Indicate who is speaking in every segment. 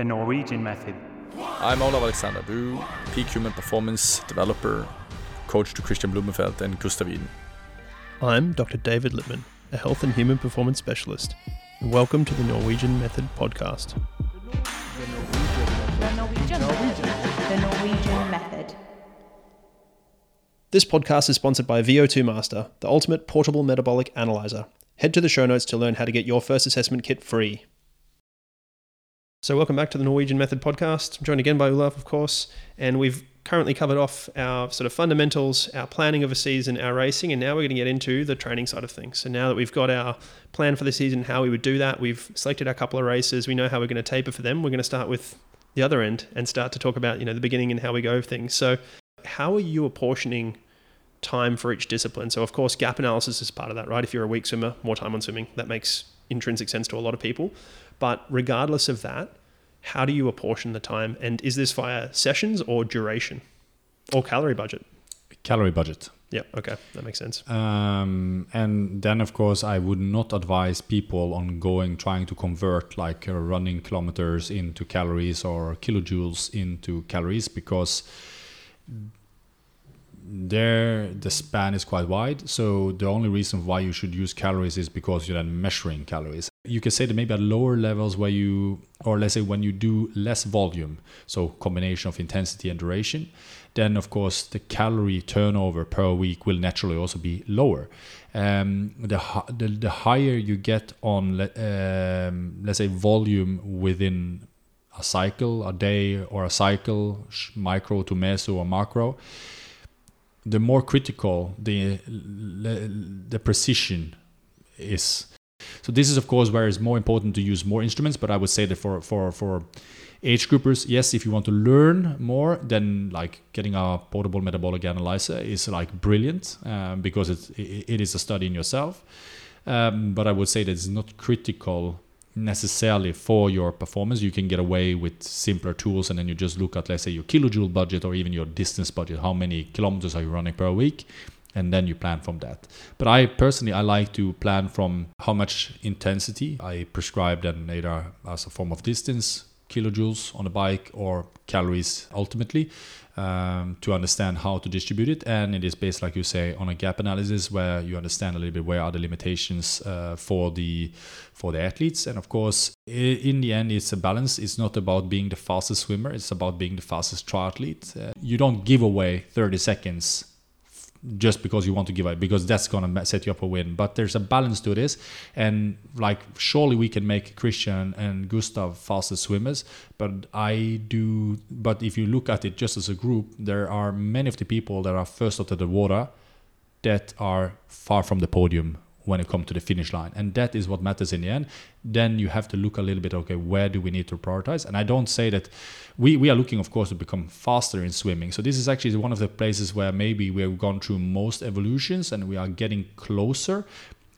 Speaker 1: The Norwegian Method.
Speaker 2: I'm Olav Aleksander Bu, peak human performance developer, coach to Kristian Blummenfelt and Gustav Iden.
Speaker 3: I'm Dr. David Lippman, a health and human performance specialist, and welcome to the Norwegian Method podcast.
Speaker 4: The Norwegian The Norwegian Method.
Speaker 3: This podcast is sponsored by VO2 Master, the ultimate portable metabolic analyzer. Head to the show notes to learn how to get your first assessment kit free. So, welcome back to the Norwegian Method podcast. I'm joined again by Olav, of course, and we've currently covered off our sort of fundamentals, our planning of a season, our racing, and now we're going to get into the training side of things. So, now that we've got our plan for the season, how we would do that, we've selected our couple of races, we know how we're going to taper for them. We're going to start with the other end and start to talk about you know the beginning and how we go of things. So, how are you apportioning time for each discipline? So, of course, gap analysis is part of that, right? If you're a weak swimmer, more time on swimming, that makes intrinsic sense to a lot of people. But regardless of that, how do you apportion the time? And is this via sessions or duration or calorie budget?
Speaker 5: Calorie budget.
Speaker 3: Yeah, okay, that makes sense.
Speaker 5: Um, and then, of course, I would not advise people on going trying to convert like uh, running kilometers into calories or kilojoules into calories because there the span is quite wide. So the only reason why you should use calories is because you're then measuring calories. You can say that maybe at lower levels where you, or let's say when you do less volume, so combination of intensity and duration, then of course the calorie turnover per week will naturally also be lower. Um, the, the the higher you get on, um, let's say volume within a cycle, a day or a cycle, micro to meso or macro, the more critical the the precision is. So this is of course where it's more important to use more instruments. But I would say that for for for age groupers, yes, if you want to learn more, then like getting a portable metabolic analyzer is like brilliant um, because it, it is a study in yourself. Um, but I would say that it's not critical necessarily for your performance. You can get away with simpler tools, and then you just look at, let's say, your kilojoule budget or even your distance budget. How many kilometers are you running per week? And then you plan from that. But I personally, I like to plan from how much intensity I prescribe, then either as a form of distance, kilojoules on a bike, or calories ultimately um, to understand how to distribute it. And it is based, like you say, on a gap analysis where you understand a little bit where are the limitations uh, for the for the athletes. And of course, in the end, it's a balance. It's not about being the fastest swimmer. It's about being the fastest triathlete. Uh, you don't give away 30 seconds just because you want to give up because that's going to set you up for win. But there's a balance to this and like surely we can make christian and gustav faster swimmers but i do but if you look at it just as a group there are many of the people that are first out of the water that are far from the podium when it comes to the finish line. And that is what matters in the end. Then you have to look a little bit okay where do we need to prioritize? And i don't say that we, we are looking of course to become faster in swimming. So this is actually one of the places where maybe we have gone through most evolutions and we are getting closer.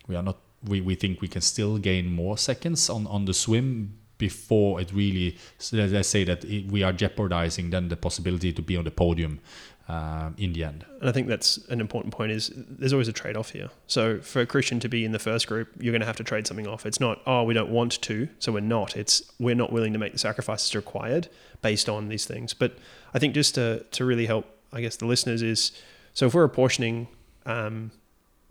Speaker 5: We are not we, we think we can still gain more seconds on on the swim before it really let's say that we are jeopardizing then the possibility to be on the podium um, in the end.
Speaker 3: And I think that's an important point is there's always a trade-off here. So for Kristian to be in the first group, you're going to have to trade something off. It's not, oh, we don't want to, so we're not. It's we're not willing to make the sacrifices required based on these things. But I think just to, to really help, I guess, the listeners is, so if we're apportioning um,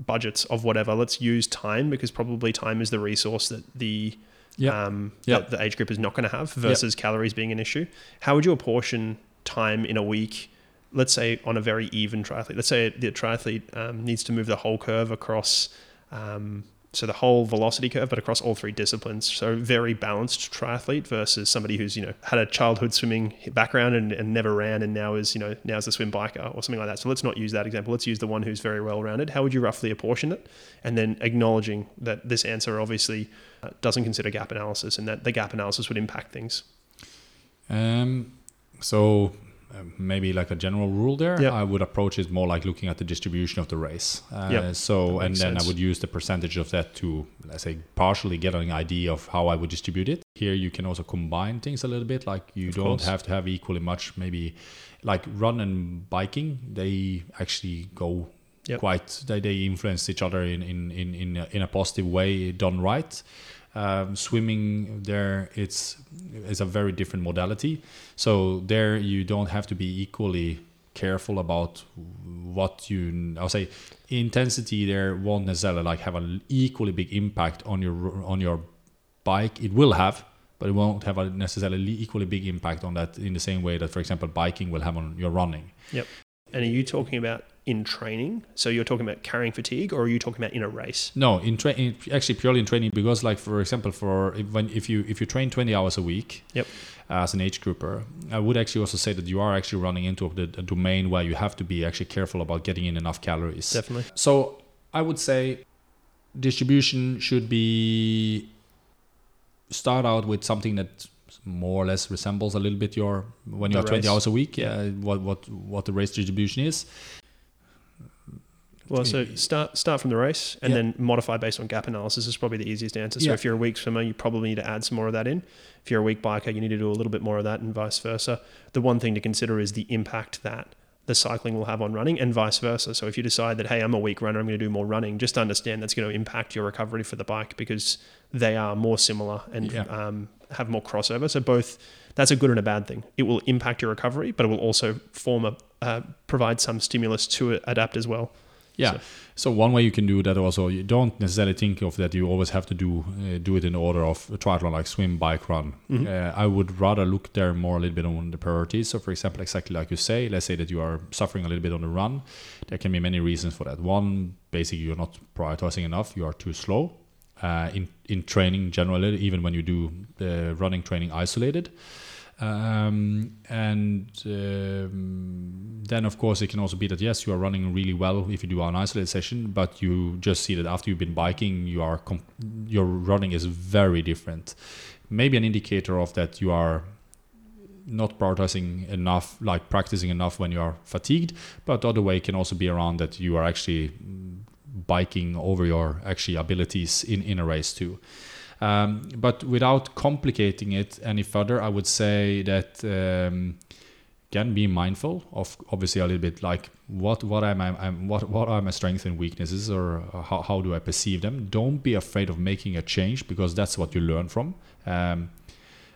Speaker 3: budgets of whatever, let's use time because probably time is the resource that the
Speaker 5: yeah.
Speaker 3: Um,
Speaker 5: yeah.
Speaker 3: that the age group is not going to have versus yeah. calories being an issue. How would you apportion time in a week let's say on a very even triathlete, let's say the triathlete um, needs to move the whole curve across, um, so the whole velocity curve, but across all three disciplines. So very balanced triathlete versus somebody who's you know had a childhood swimming background and, and never ran and now is you know now is a swim biker or something like that. So let's not use that example. Let's use the one who's very well rounded. How would you roughly apportion it? And then acknowledging that this answer obviously uh, doesn't consider gap analysis and that the gap analysis would impact things.
Speaker 5: Um. So maybe like a general rule there.
Speaker 3: Yep.
Speaker 5: I would approach it more like looking at the distribution of the race. Uh,
Speaker 3: Yep.
Speaker 5: So and then
Speaker 3: sense.
Speaker 5: I would use the percentage of that to let's say partially get an idea of how I would distribute it. Here you can also combine things a little bit. Like you
Speaker 3: Of
Speaker 5: don't
Speaker 3: course.
Speaker 5: have to have equally much. Maybe like run and biking, they actually go
Speaker 3: Yep.
Speaker 5: quite. They, they influence each other in in in in a, in a positive way done right. Um, swimming there, it's it's a very different modality. So there you don't have to be equally careful about what you I'll say intensity there won't necessarily like have an equally big impact on your on your bike it will have but it won't have a necessarily equally big impact on that in the same way that for example biking will have on your running
Speaker 3: Yep. And are you talking about in training? So you're talking about carrying fatigue, or are you talking about in a race?
Speaker 5: no in, tra- in actually purely in training because like for example for if, when if you if you train 20 hours a week
Speaker 3: Yep.
Speaker 5: as an age grouper i would actually also say that you are actually running into the, a domain where you have to be actually careful about getting in enough calories
Speaker 3: Definitely.
Speaker 5: So I would say distribution should be start out with something that more or less resembles a little bit your when you're 20 hours a week. Yeah, uh, what what what the race distribution is.
Speaker 3: Well, so start start from the race and
Speaker 5: Yeah.
Speaker 3: then modify based on gap analysis is probably the easiest answer. So
Speaker 5: Yeah.
Speaker 3: if you're a weak swimmer, you probably need to add some more of that in. If you're a weak biker, you need to do a little bit more of that, and vice versa. The one thing to consider is the impact that the cycling will have on running, and vice versa. So if you decide that hey, I'm a weak runner, I'm going to do more running, just understand that's going to impact your recovery for the bike because they are more similar and
Speaker 5: Yeah.
Speaker 3: um, have more crossover. So both that's a good and a bad thing. It will impact your recovery, but it will also form a uh, provide some stimulus to adapt as well.
Speaker 5: Yeah. So, one way you can do that also, you don't necessarily think of that you always have to do uh, do it in order of a triathlon like swim, bike, run.
Speaker 3: Mhm.
Speaker 5: Uh, I would rather look there more a little bit on the priorities. So, for example, exactly like you say, let's say that you are suffering a little bit on the run. There can be many reasons for that. One, basically, you're not prioritizing enough. You are too slow. Uh, in in training generally, even when you do the running training isolated. Um, and um, then, of course, it can also be that yes, you are running really well if you do an isolated session, but you just see that after you've been biking, you are com- your running is very different. Maybe an indicator of that you are not prioritizing enough, like practicing enough when you are fatigued. But the other way can also be around that you are actually mm, biking over your actually abilities in in a race too. Um, but without complicating it any further, I would say that um, again, be mindful of obviously a little bit like what what am I I'm, what what are my strengths and weaknesses, or how, how do I perceive them. Don't be afraid of making a change because that's what you learn from. Um,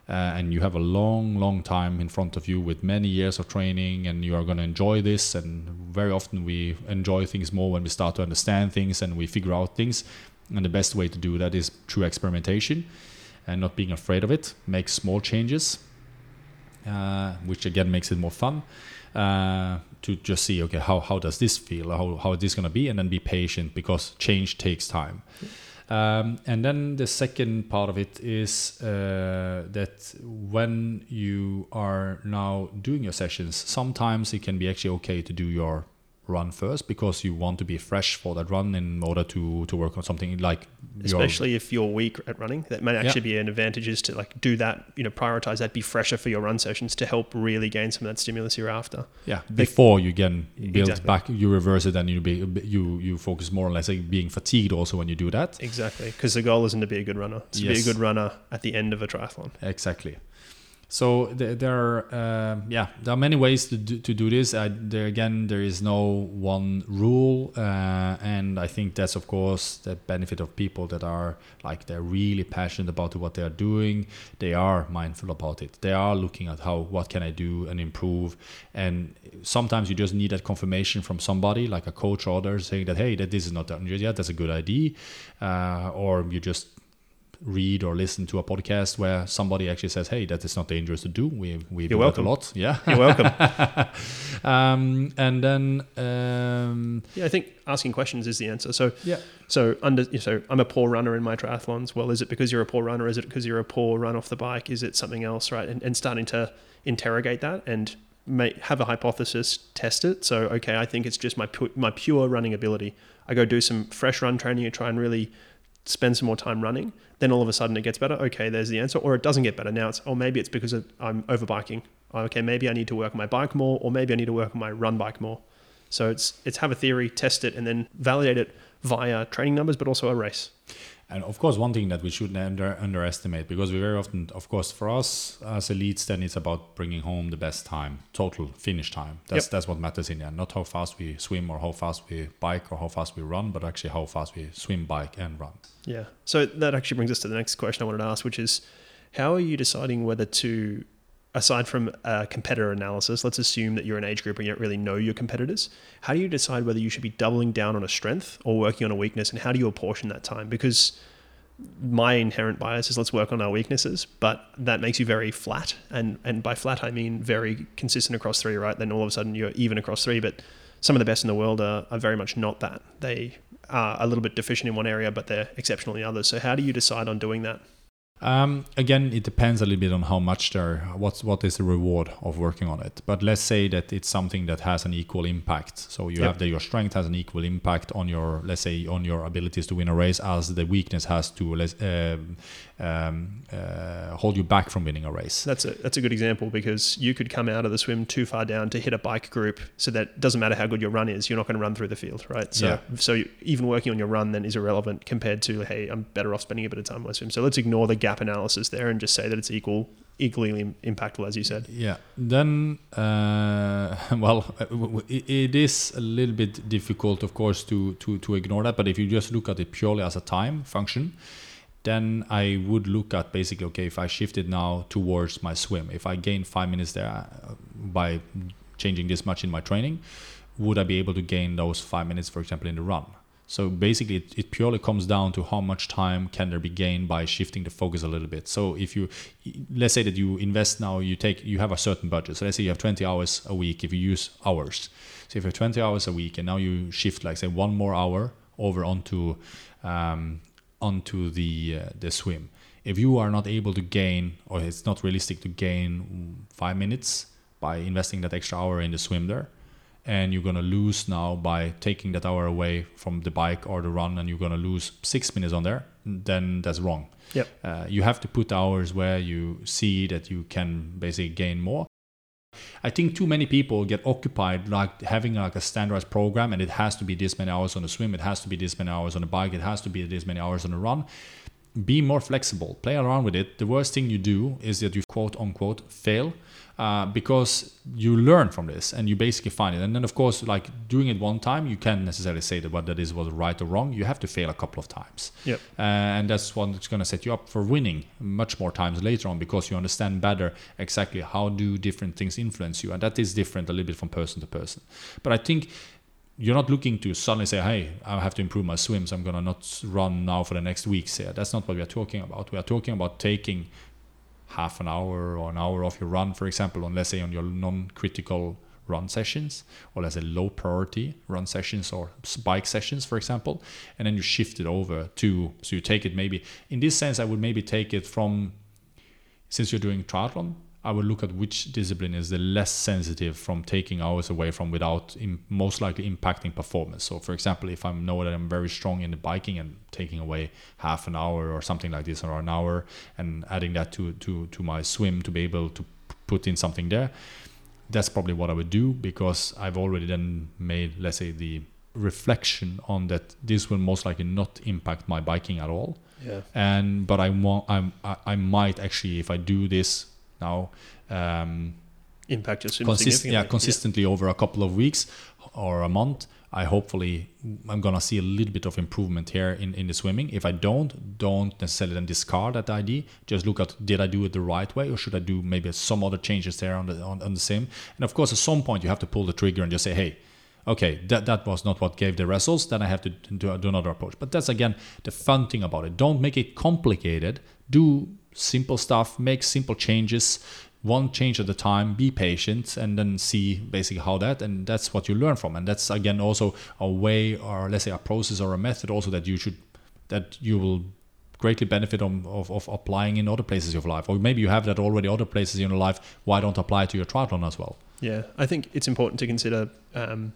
Speaker 5: uh, and you have a long, long time in front of you with many years of training, and you are going to enjoy this. And very often we enjoy things more when we start to understand things and we figure out things. And the best way to do that is through experimentation and not being afraid of it. Make small changes, uh, which again makes it more fun. Uh, to just see, okay, how, how does this feel? How, how is this going to be? And then be patient because change takes time. Um, and then the second part of it is uh, that when you are now doing your sessions, sometimes it can be actually okay to do your run first because you want to be fresh for that run in order to to work on something like your-
Speaker 3: especially if you're weak at running that might actually be an advantage is to like do that you know prioritize that be fresher for your run sessions to help really gain some of that stimulus you're after.
Speaker 5: Yeah before you again build
Speaker 3: Exactly.
Speaker 5: back you reverse it and you be you you focus more on let's say being fatigued also when you do that.
Speaker 3: Exactly because the goal isn't to be a good runner. It's to be a good runner at the end of a triathlon.
Speaker 5: Exactly so th- there are uh, yeah there are many ways to do, to do this. Uh, there again there is no one rule uh, and i think that's of course the benefit of people that are like they're really passionate about what they are doing. They are mindful about it. They are looking at how what can i do and improve. And sometimes you just need that confirmation from somebody like a coach or others saying that hey that this is not dangerous yet. That's a good idea uh, or you just read or listen to a podcast where somebody actually says, "Hey, that is not dangerous to do." We we do that
Speaker 3: welcome.
Speaker 5: a lot, yeah.
Speaker 3: you're welcome
Speaker 5: um, and then um,
Speaker 3: yeah i think asking questions is the answer so
Speaker 5: yeah,
Speaker 3: So under so I'm a poor runner in my triathlons. Well, is it because you're a poor runner? Is it because you're a poor run off the bike? Is it something else? Right, and, and starting to interrogate that and make, have a hypothesis, test it. So okay, I think it's just my pu- my pure running ability. I go do some fresh run training and try and really spend some more time running. Then all of a sudden it gets better. Okay, there's the answer. Or it doesn't get better. Now it's oh maybe it's because I'm over biking. Oh, okay, maybe I need to work on my bike more, or maybe I need to work on my run bike more. So it's it's have a theory, test it, and then validate it via training numbers, but also a race.
Speaker 5: And of course, one thing that we shouldn't under, underestimate because we very often, of course, for us as elites, then it's about bringing home the best time, total finish time. That's
Speaker 3: Yep.
Speaker 5: that's what matters in the end. Not how fast we swim or how fast we bike or how fast we run, but actually how fast we swim, bike, and run.
Speaker 3: Yeah. So that actually brings us to the next question I wanted to ask, which is how are you deciding whether to, aside from a competitor analysis, let's assume that you're an age group and you don't really know your competitors. How do you decide whether you should be doubling down on a strength or working on a weakness? And how do you apportion that time? Because my inherent bias is let's work on our weaknesses, but that makes you very flat. And, and by flat, I mean very consistent across three, right? Then all of a sudden you're even across three, but some of the best in the world are, are very much not that. They are a little bit deficient in one area, but they're exceptional in others. So how do you decide on doing that?
Speaker 5: Um, again, it depends a little bit on how much there, what's what is the reward of working on it. But let's say that it's something that has an equal impact. So you
Speaker 3: Yep.
Speaker 5: have that your strength has an equal impact on your, let's say, on your abilities to win a race, as the weakness has to let's, um, uh, hold you back from winning a race.
Speaker 3: That's a that's a good example because you could come out of the swim too far down to hit a bike group, so that doesn't matter how good your run is, you're not going to run through the field, right? So
Speaker 5: Yeah.
Speaker 3: so you- even working on your run then is irrelevant compared to hey, I'm better off spending a bit of time on my swim. So let's ignore the gap analysis there and just say that it's equal equally impactful as you said.
Speaker 5: Yeah. Then, uh, well, uh, w- w- it it is a little bit difficult, of course, to, to, to ignore that. But if you just look at it purely as a time function, then I would look at basically, okay, if I shifted now towards my swim, if I gain five minutes there uh, by changing this much in my training, would I be able to gain those five minutes, for example, in the run? So basically, it, it purely comes down to how much time can there be gained by shifting the focus a little bit. So if you, let's say that you invest now, you take, you have a certain budget. So let's say you have 20 hours a week. If you use hours, so if you have 20 hours a week, and now you shift, like say, one more hour over onto, um, onto the uh, the swim. If you are not able to gain, or it's not realistic to gain five minutes by investing that extra hour in the swim there, and you're gonna lose now by taking that hour away from the bike or the run, and you're gonna lose six minutes on there, then that's wrong.
Speaker 3: Yep.
Speaker 5: Uh, you have to put hours where you see that you can basically gain more. I think too many people get occupied like having like a standardized program, and it has to be this many hours on the swim, it has to be this many hours on the bike, it has to be this many hours on the run. Be more flexible, play around with it. The worst thing you do is that you quote unquote fail uh, because you learn from this and you basically find it. And then, of course, like doing it one time, you can't necessarily say that what that is was right or wrong. You have to fail a couple of times.
Speaker 3: Yep.
Speaker 5: Uh, and that's what's going to set you up for winning much more times later on because you understand better exactly how do different things influence you. And that is different a little bit from person to person. But I think you're not looking to suddenly say, hey, I have to improve my swims. I'm going to not run now for the next weeks here. That's not what we are talking about. We are talking about taking half an hour or an hour off your run, for example, on let's say on your non-critical run sessions, or let's say low priority run sessions or bike sessions, for example, and then you shift it over to so you take it maybe in this sense, I would maybe take it from since you're doing triathlon. I would look at which discipline is the less sensitive from taking hours away from without im- most likely impacting performance. So, for example, if I know that I'm very strong in the biking and taking away half an hour or something like this, or an hour, and adding that to to to my swim to be able to p- put in something there, that's probably what I would do because I've already then made, let's say, the reflection on that this will most likely not impact my biking at all
Speaker 3: Yeah.
Speaker 5: and but I want I'm, I I might actually if I do this now um,
Speaker 3: Impact your swim
Speaker 5: consist yeah consistently over a couple of weeks or a month I hopefully I'm gonna see a little bit of improvement here in, in the swimming if I don't don't necessarily then discard that idea just look at did I do it the right way or should I do maybe some other changes there on the on, on the sim and of course at some point you have to pull the trigger and just say hey okay, that, that was not what gave the results, then I have to do, do another approach. But that's again the fun thing about it. Don't make it complicated. Do simple stuff, make simple changes, one change at a time, be patient, and then see basically how that, and that's what you learn from. And that's again also a way, or let's say a process or a method also that you should, that you will greatly benefit of, of, of applying in other places of life. Or maybe you have that already other places in your life. Why don't apply it to your triathlon as well?
Speaker 3: Yeah, I think it's important to consider um,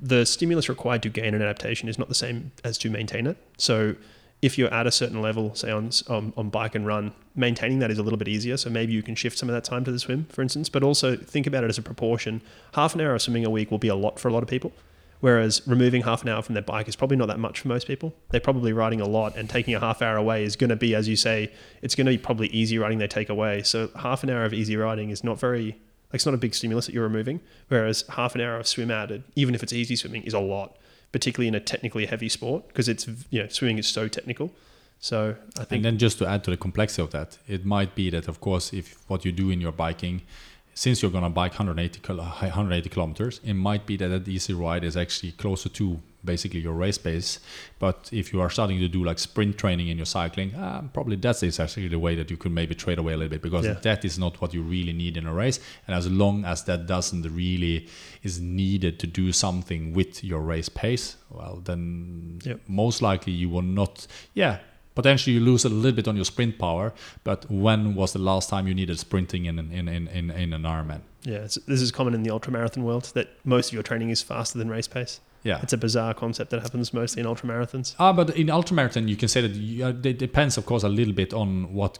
Speaker 3: the stimulus required to gain an adaptation is not the same as to maintain it. So, if you're at a certain level, say on, on on bike and run, maintaining that is a little bit easier. So maybe you can shift some of that time to the swim, for instance. But also think about it as a proportion. Half an hour of swimming a week will be a lot for a lot of people. Whereas removing half an hour from their bike is probably not that much for most people. They're probably riding a lot, and taking a half hour away is going to be, as you say, it's going to be probably easy riding they take away. So half an hour of easy riding is not very, like, it's not a big stimulus that you're removing. Whereas half an hour of swim added, even if it's easy swimming, is a lot, particularly in a technically heavy sport because it's, you know, swimming is so technical. So I think.
Speaker 5: And then just to add to the complexity of that, it might be that, of course, if what you do in your biking, since you're going to bike 180, 180 kilometers, it might be that that easy ride is actually closer to basically your race pace. But if you are starting to do like sprint training in your cycling, uh, probably that's actually the way that you could maybe trade away a little bit because
Speaker 3: Yeah.
Speaker 5: that is not what you really need in a race. And as long as that doesn't really is needed to do something with your race pace, well, then
Speaker 3: Yep.
Speaker 5: most likely you will not. Yeah, potentially you lose a little bit on your sprint power. But when was the last time you needed sprinting in in, in, in, in an Ironman?
Speaker 3: yeah, this is common in the ultramarathon world that most of your training is faster than race pace.
Speaker 5: Yeah.
Speaker 3: It's a bizarre concept that happens mostly in ultramarathons.
Speaker 5: Ah, but in ultramarathon, you can say that you, uh, it depends, of course, a little bit on what,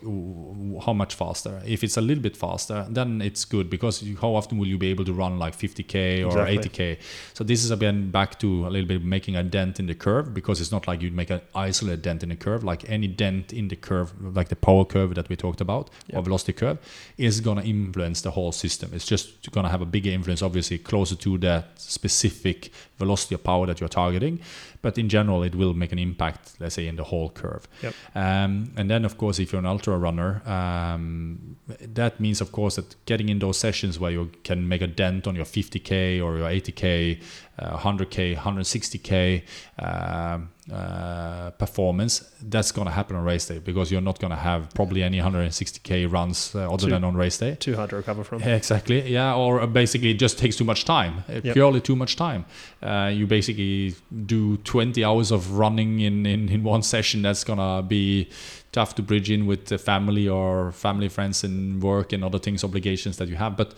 Speaker 5: how much faster. If it's a little bit faster, then it's good because you, how often will you be able to run like 50k or
Speaker 3: Exactly.
Speaker 5: 80k? So this is again back to a little bit making a dent in the curve because it's not like you'd make an isolated dent in the curve. Like any dent in the curve, like the power curve that we talked about
Speaker 3: Yeah.
Speaker 5: or velocity curve, is gonna influence the whole system. It's just gonna have a bigger influence, obviously, closer to that specific velocity or power that you're targeting. But in general, it will make an impact, let's say, in the whole curve.
Speaker 3: Yep.
Speaker 5: Um, and then, of course, if you're an ultra runner, um, that means, of course, that getting in those sessions where you can make a dent on your 50k or your 80k, uh, 100k, 160k um, uh, performance, that's going to happen on race day because you're not going to have probably any 160k runs uh, other
Speaker 3: Two-
Speaker 5: than on race day.
Speaker 3: Too hard to recover from.
Speaker 5: Yeah, Exactly. Yeah, or uh, basically it just takes too much time. Uh,
Speaker 3: Yep.
Speaker 5: Purely too much time. Uh, you basically do 20 hours of running in, in, in one session. That's gonna be tough to bridge in with the family or family, friends, and work and other things, obligations that you have. But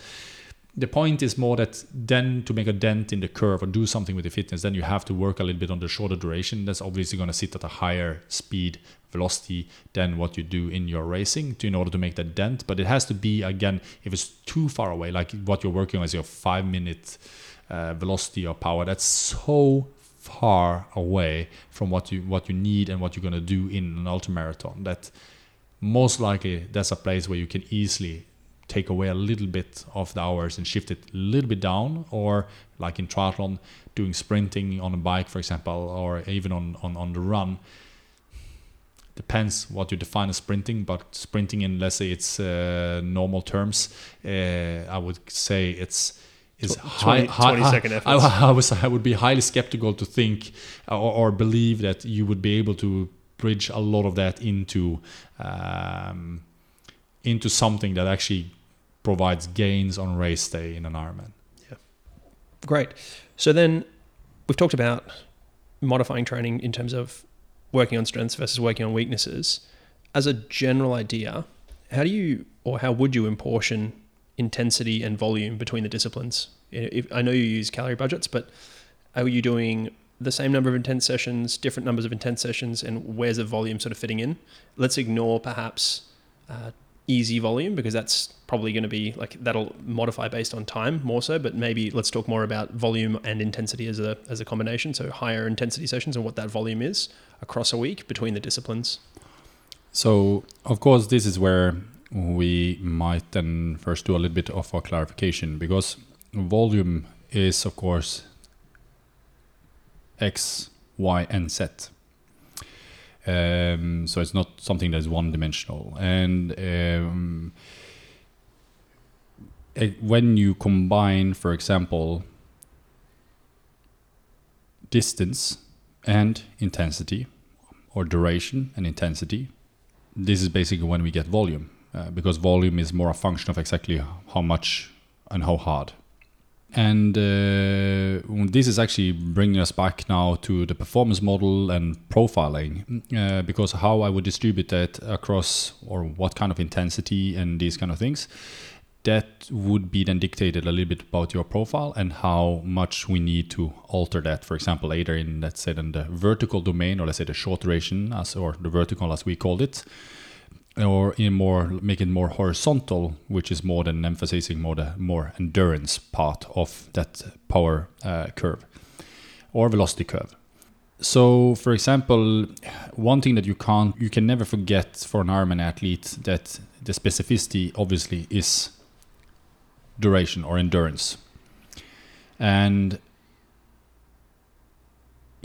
Speaker 5: the point is more that then to make a dent in the curve or do something with the fitness, then you have to work a little bit on the shorter duration. That's obviously going to sit at a higher speed, velocity than what you do in your racing to, in order to make that dent. But it has to be again, if it's too far away, like what you're working on is your five minute uh, velocity or power. That's so far away from what you what you need and what you're going to do in an ultramarathon that most likely that's a place where you can easily take away a little bit of the hours and shift it a little bit down or like in triathlon doing sprinting on a bike for example or even on, on, on the run depends what you define as sprinting but sprinting in let's say it's uh, normal terms uh, i would say it's is
Speaker 3: Tw-
Speaker 5: high,
Speaker 3: 20
Speaker 5: high,
Speaker 3: 20 second
Speaker 5: I. I, was, I would be highly skeptical to think or, or believe that you would be able to bridge a lot of that into um, into something that actually provides gains on race day in an Ironman. Yeah.
Speaker 3: Great. So then we've talked about modifying training in terms of working on strengths versus working on weaknesses. As a general idea, how do you or how would you apportion intensity and volume between the disciplines? If, I know you use calorie budgets, but are you doing the same number of intense sessions, different numbers of intense sessions, and where's the volume sort of fitting in? Let's ignore perhaps uh, easy volume because that's probably going to be like that'll modify based on time more so but maybe let's talk more about volume and intensity as a as a combination so higher intensity sessions and what that volume is across a week between the disciplines
Speaker 5: So, of course, this is where we might then first do a little bit of a clarification because volume is, of course, X, Y, and Z. Um, so it's not something that is one dimensional. And um, eh, when you combine, for example, distance and intensity, or duration and intensity, this is basically when we get volume, uh, because volume is more a function of exactly how much and how hard. And uh, this is actually bringing us back now to the performance model and profiling, uh, because how I would distribute that across, or what kind of intensity and these kind of things, that would be then dictated a little bit about your profile and how much we need to alter that. For example, either in let's say in the vertical domain, or let's say the short duration, as or the vertical as we called it, or in more make it more horizontal, which is more than emphasizing more the more endurance part of that power uh, curve. or velocity curve. So, for example, one thing that you can't, you can never forget for an Ironman athlete that the specificity obviously is duration or endurance. And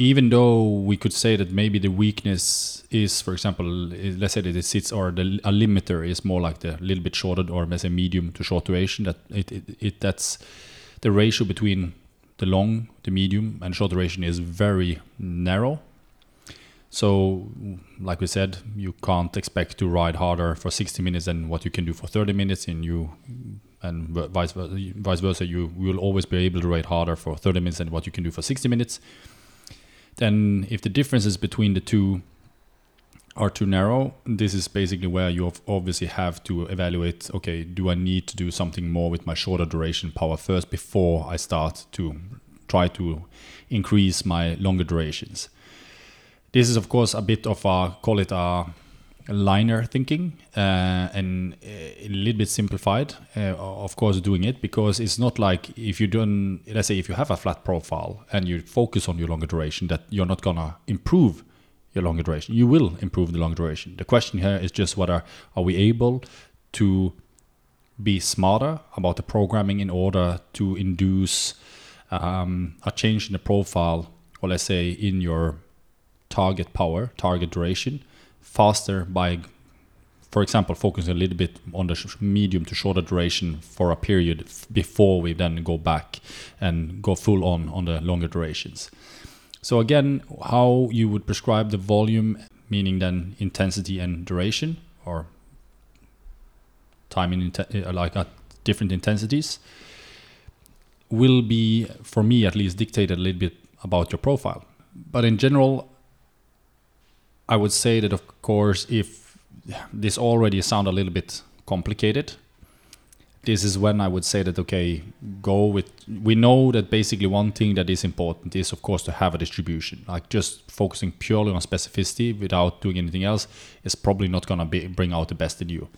Speaker 5: even though we could say that maybe the weakness is, for example, let's say that it sits or the a limiter is more like the little bit shorter or let's say medium to short duration. That it, it, it that's the ratio between the long, the medium, and short duration is very narrow. So, like we said, you can't expect to ride harder for 60 minutes than what you can do for 30 minutes, and you and vice vice versa you will always be able to ride harder for 30 minutes than what you can do for 60 minutes then if the differences between the two are too narrow, this is basically where you obviously have to evaluate okay, do I need to do something more with my shorter duration power first before I start to try to increase my longer durations? This is, of course, a bit of a call it a liner thinking uh, and uh, a little bit simplified uh, of course doing it because it's not like if you don't let's say if you have a flat profile and you focus on your longer duration that you're not gonna improve your longer duration. You will improve the longer duration. The question here is just whether are we able to be smarter about the programming in order to induce um, a change in the profile or let's say in your target power target duration faster by, for example, focusing a little bit on the medium to shorter duration for a period before we then go back and go full on on the longer durations. So again, how you would prescribe the volume, meaning then intensity and duration, or time in uh, like at different intensities, will be for me at least dictated a little bit about your profile. But in general, I would say that, of course, if this already sound a little bit complicated, this is when I would say that okay, go with. We know that basically one thing that is important is, of course, to have a distribution. Like just focusing purely on specificity without doing anything else is probably not gonna be, bring out the best in you.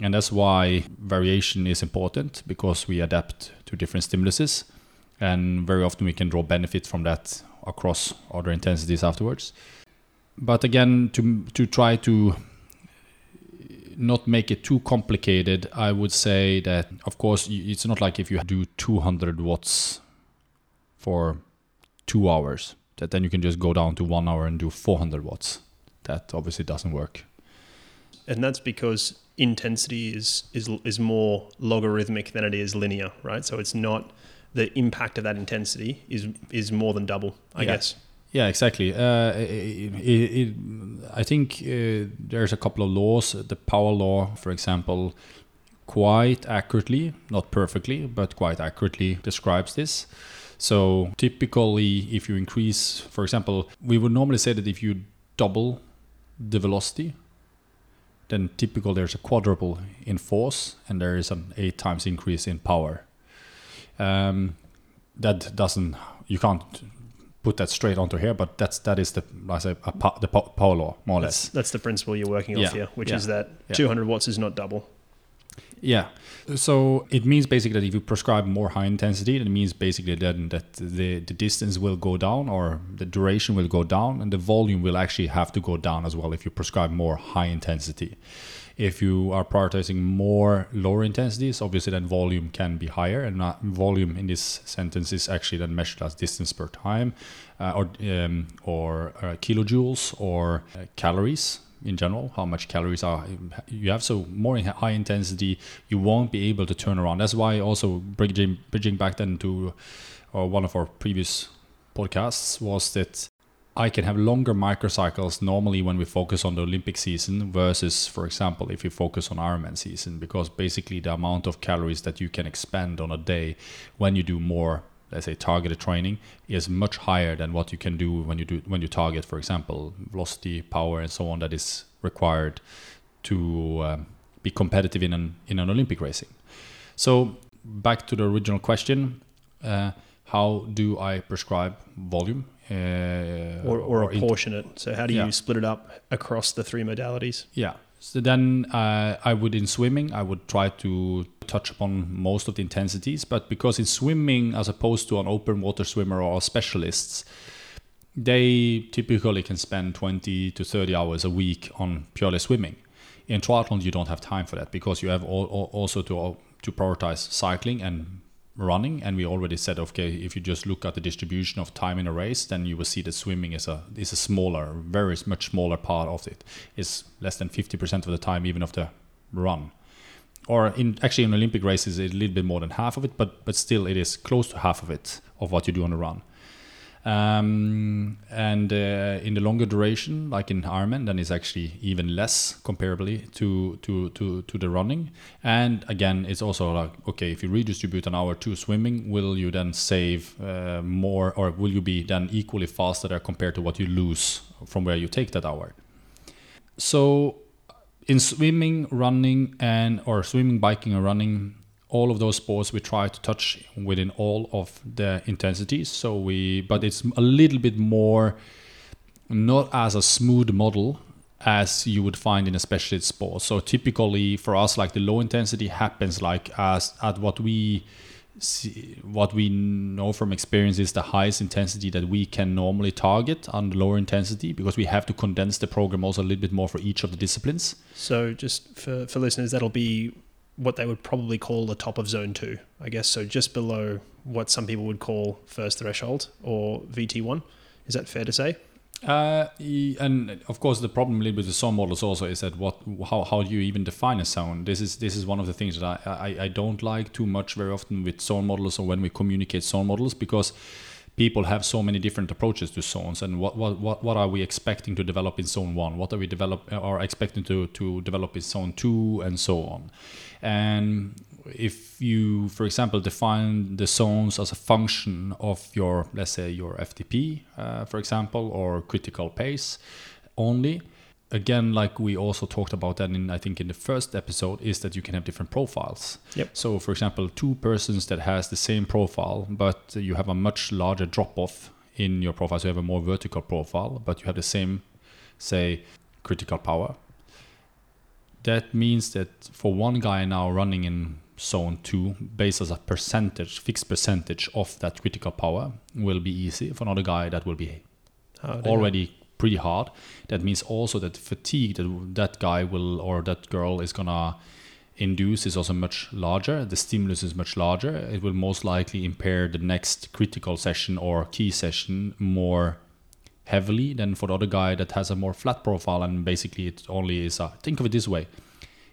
Speaker 5: And that's why variation is important because we adapt to different stimuluses, and very often we can draw benefit from that across other intensities afterwards but again, to to try to not make it too complicated, I would say that of course it's not like if you do 200 watts for two hours, that then you can just go down to one hour and do 400 watts. That obviously doesn't work.
Speaker 3: And that's because intensity is is is more logarithmic than it is linear, right? So it's not the impact of that intensity is is more than double, I yeah. guess.
Speaker 5: Yeah, exactly. Uh, it, it, I think uh, there's a couple of laws. The power law, for example, quite accurately, not perfectly, but quite accurately describes this. So typically, if you increase, for example, we would normally say that if you double the velocity, then typical there's a quadruple in force and there is an eight times increase in power. Um, that doesn't you can't put that straight onto here, but that's that is the I say a, the power law more or
Speaker 3: less.
Speaker 5: That's,
Speaker 3: that's the principle you're working yeah. off here, which yeah. is that yeah. 200 watts is not double.
Speaker 5: Yeah. So it means basically that if you prescribe more high intensity, it means basically then that the, the distance will go down or the duration will go down and the volume will actually have to go down as well if you prescribe more high intensity. If you are prioritizing more lower intensities, obviously then volume can be higher, and uh, volume in this sentence is actually then measured as distance per time, uh, or um, or uh, kilojoules or uh, calories in general, how much calories are you have. So more in high intensity, you won't be able to turn around. That's why also bridging bridging back then to uh, one of our previous podcasts was that I can have longer microcycles normally when we focus on the Olympic season versus, for example, if you focus on Ironman season, because basically the amount of calories that you can expend on a day when you do more, let's say, targeted training is much higher than what you can do when you do when you target, for example, velocity, power, and so on that is required to um, be competitive in an in an Olympic racing. So back to the original question. Uh, how do I prescribe volume?
Speaker 3: Uh, or, or, or apportion it. So how do you split it up across the three modalities?
Speaker 5: Yeah. So then uh, I would in swimming I would try to touch upon most of the intensities, but because in swimming as opposed to an open water swimmer or specialists, they typically can spend 20 to 30 hours a week on purely swimming. In triathlon, you don't have time for that because you have al- al- also to to prioritize cycling and running. And we already said, okay, if you just look at the distribution of time in a race, then you will see that swimming is a is a smaller, very much smaller part of it. It's less than 50% of the time, even of the run. Or in actually in Olympic races, a little bit more than half of it, but but still, it is close to half of it of what you do on the run. Um, and uh, in the longer duration, like in Ironman, then it's actually even less comparably to, to, to, to the running. And again, it's also like, okay, if you redistribute an hour to swimming, will you then save uh, more or will you be then equally faster compared to what you lose from where you take that hour? So in swimming, running, and or swimming, biking, or running, all of those sports we try to touch within all of the intensities. So we but it's a little bit more not as a smooth model as you would find in a specialist sport. So typically for us like the low intensity happens like as at what we see, what we know from experience is the highest intensity that we can normally target on the lower intensity because we have to condense the program also a little bit more for each of the disciplines.
Speaker 3: So, just for, for listeners, that'll be what they would probably call the top of zone two, I guess. So, just below what some people would call first threshold or VT1. Is that fair to say?
Speaker 5: Uh, and of course, the problem with the zone models also is that what how, how do you even define a zone? This is this is one of the things that I, I, I don't like too much very often with zone models or when we communicate zone models because people have so many different approaches to zones and what what, what, what are we expecting to develop in zone one? What are we develop or expecting to, to develop in zone two and so on? And if you, for example, define the zones as a function of your, let's say, your FTP, uh, for example, or critical pace only, again, like we also talked about that in, I think, in the first episode, is that you can have different profiles.
Speaker 3: Yep.
Speaker 5: So, for example, two persons that has the same profile, but you have a much larger drop off in your profile, so you have a more vertical profile, but you have the same, say, critical power that means that for one guy now running in zone 2 based as a percentage fixed percentage of that critical power will be easy. For another guy that will be
Speaker 3: you-
Speaker 5: already pretty hard. That means also that fatigue that that guy will or that girl is gonna induce is also much larger. The stimulus is much larger. It will most likely impair the next critical session or key session more heavily than for the other guy that has a more flat profile and basically it only is a think of it this way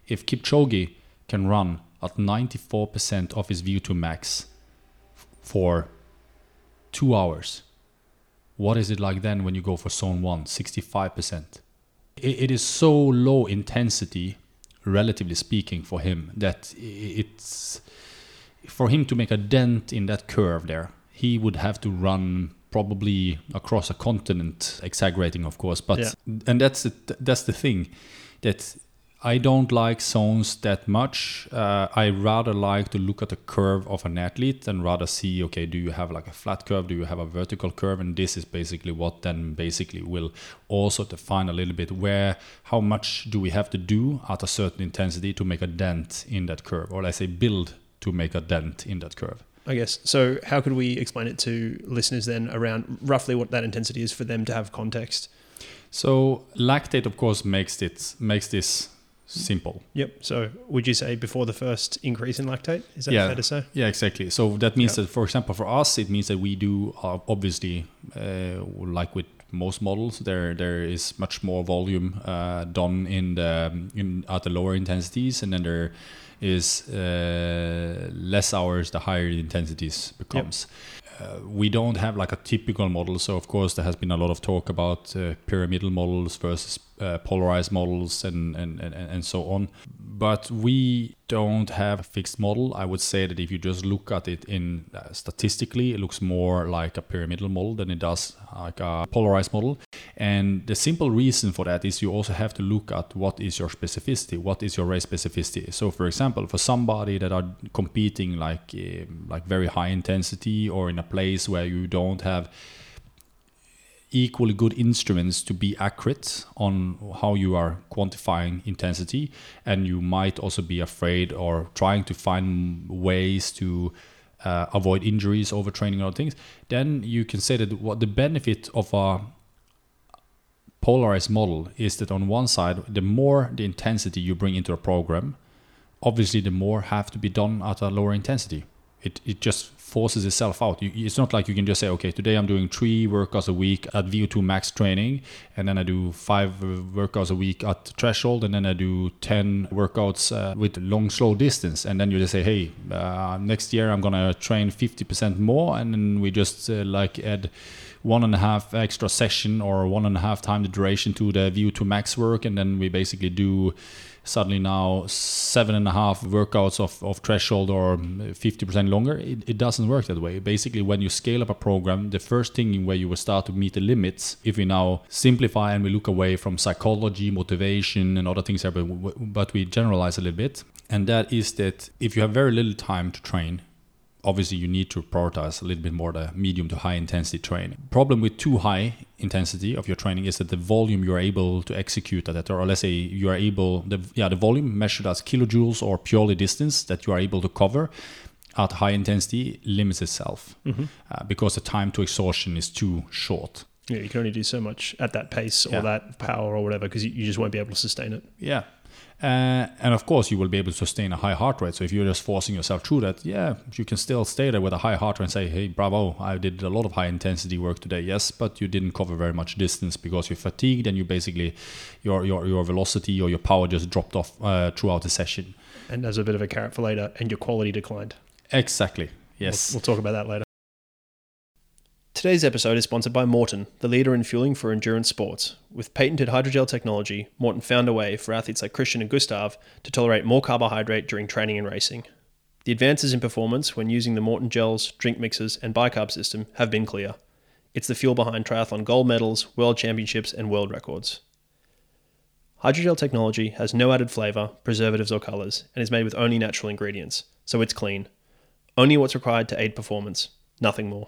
Speaker 5: if Kipchoge can run at 94% of his VO2 max f- for two hours, what is it like then when you go for zone one, 65%? It, it is so low intensity, relatively speaking, for him that it's for him to make a dent in that curve there, he would have to run probably across a continent, exaggerating, of course. But
Speaker 3: Yeah.
Speaker 5: and that's the, that's the thing that I don't like zones that much. Uh, I rather like to look at the curve of an athlete and rather see, okay, do you have like a flat curve? Do you have a vertical curve? And this is basically what then basically will also define a little bit where, how much do we have to do at a certain intensity to make a dent in that curve, or let's say build to make a dent in that curve.
Speaker 3: I guess. So, how could we explain it to listeners then around roughly what that intensity is for them to have context?
Speaker 5: So lactate, of course, makes it makes this simple.
Speaker 3: Yep. So, would you say before the first increase in lactate? Is that
Speaker 5: Yeah.
Speaker 3: fair to say?
Speaker 5: Yeah, exactly. So that means
Speaker 3: Yeah.
Speaker 5: that, for example, for us, it means that we do uh, obviously, uh, like with most models, there there is much more volume uh, done in the in at the lower intensities, and then there is uh, less hours the higher the intensities becomes. Uh, we don't have like a typical model, so of course there has been a lot of talk about uh, pyramidal models versus uh, polarized models and, and, and, and so on. But we don't have a fixed model. I would say that if you just look at it in uh, statistically, it looks more like a pyramidal model than it does like a polarized model. And the simple reason for that is you also have to look at what is your specificity, what is your race specificity. So, for example, for somebody that are competing like um, like very high intensity or in a place where you don't have equally good instruments to be accurate on how you are quantifying intensity and you might also be afraid or trying to find ways to uh, avoid injuries, overtraining, other things, then you can say that what the benefit of a polarized model is that on one side, the more the intensity you bring into a program, obviously the more have to be done at a lower intensity. It, it just forces itself out. You, it's not like you can just say, okay, today I'm doing three workouts a week at VO2 max training, and then I do five workouts a week at threshold, and then I do 10 workouts uh, with long, slow distance. And then you just say, hey, uh, next year I'm going to train 50% more, and then we just uh, like add one and a half extra session or one and a half time the duration to the VO2 max work, and then we basically do suddenly now seven and a half workouts of, of threshold or 50% longer. It, it doesn't work that way. Basically, when you scale up a program, the first thing where you will start to meet the limits, if we now simplify and we look away from psychology, motivation, and other things, but, but we generalize a little bit, and that is that if you have very little time to train, obviously you need to prioritize a little bit more the medium to high intensity training. Problem with too high intensity of your training is that the volume you're able to execute at that, or let's say you are able, the yeah, the volume measured as kilojoules or purely distance that you are able to cover at high intensity limits itself
Speaker 3: Mm-hmm.
Speaker 5: uh, because the time to exhaustion is too short.
Speaker 3: Yeah, you can only do so much at that pace or
Speaker 5: Yeah.
Speaker 3: that power or whatever because you, you just won't be able to sustain it.
Speaker 5: Yeah. Uh, and of course, you will be able to sustain a high heart rate. So if you're just forcing yourself through that, yeah, you can still stay there with a high heart rate and say, "Hey, bravo! I did a lot of high intensity work today." Yes, but you didn't cover very much distance because you're fatigued and you basically your your your velocity or your power just dropped off uh, throughout the session.
Speaker 3: And as a bit of a carrot for later, and your quality declined.
Speaker 5: Exactly. Yes.
Speaker 3: We'll, we'll talk about that later. Today's episode is sponsored by Maurten, the leader in fueling for endurance sports. With patented hydrogel technology, Maurten found a way for athletes like Kristian and Gustav to tolerate more carbohydrate during training and racing. The advances in performance when using the Maurten gels, drink mixes, and bicarb system have been clear. It's the fuel behind triathlon gold medals, world championships, and world records. Hydrogel technology has no added flavor, preservatives, or colors, and is made with only natural ingredients, so it's clean. Only what's required to aid performance, nothing more.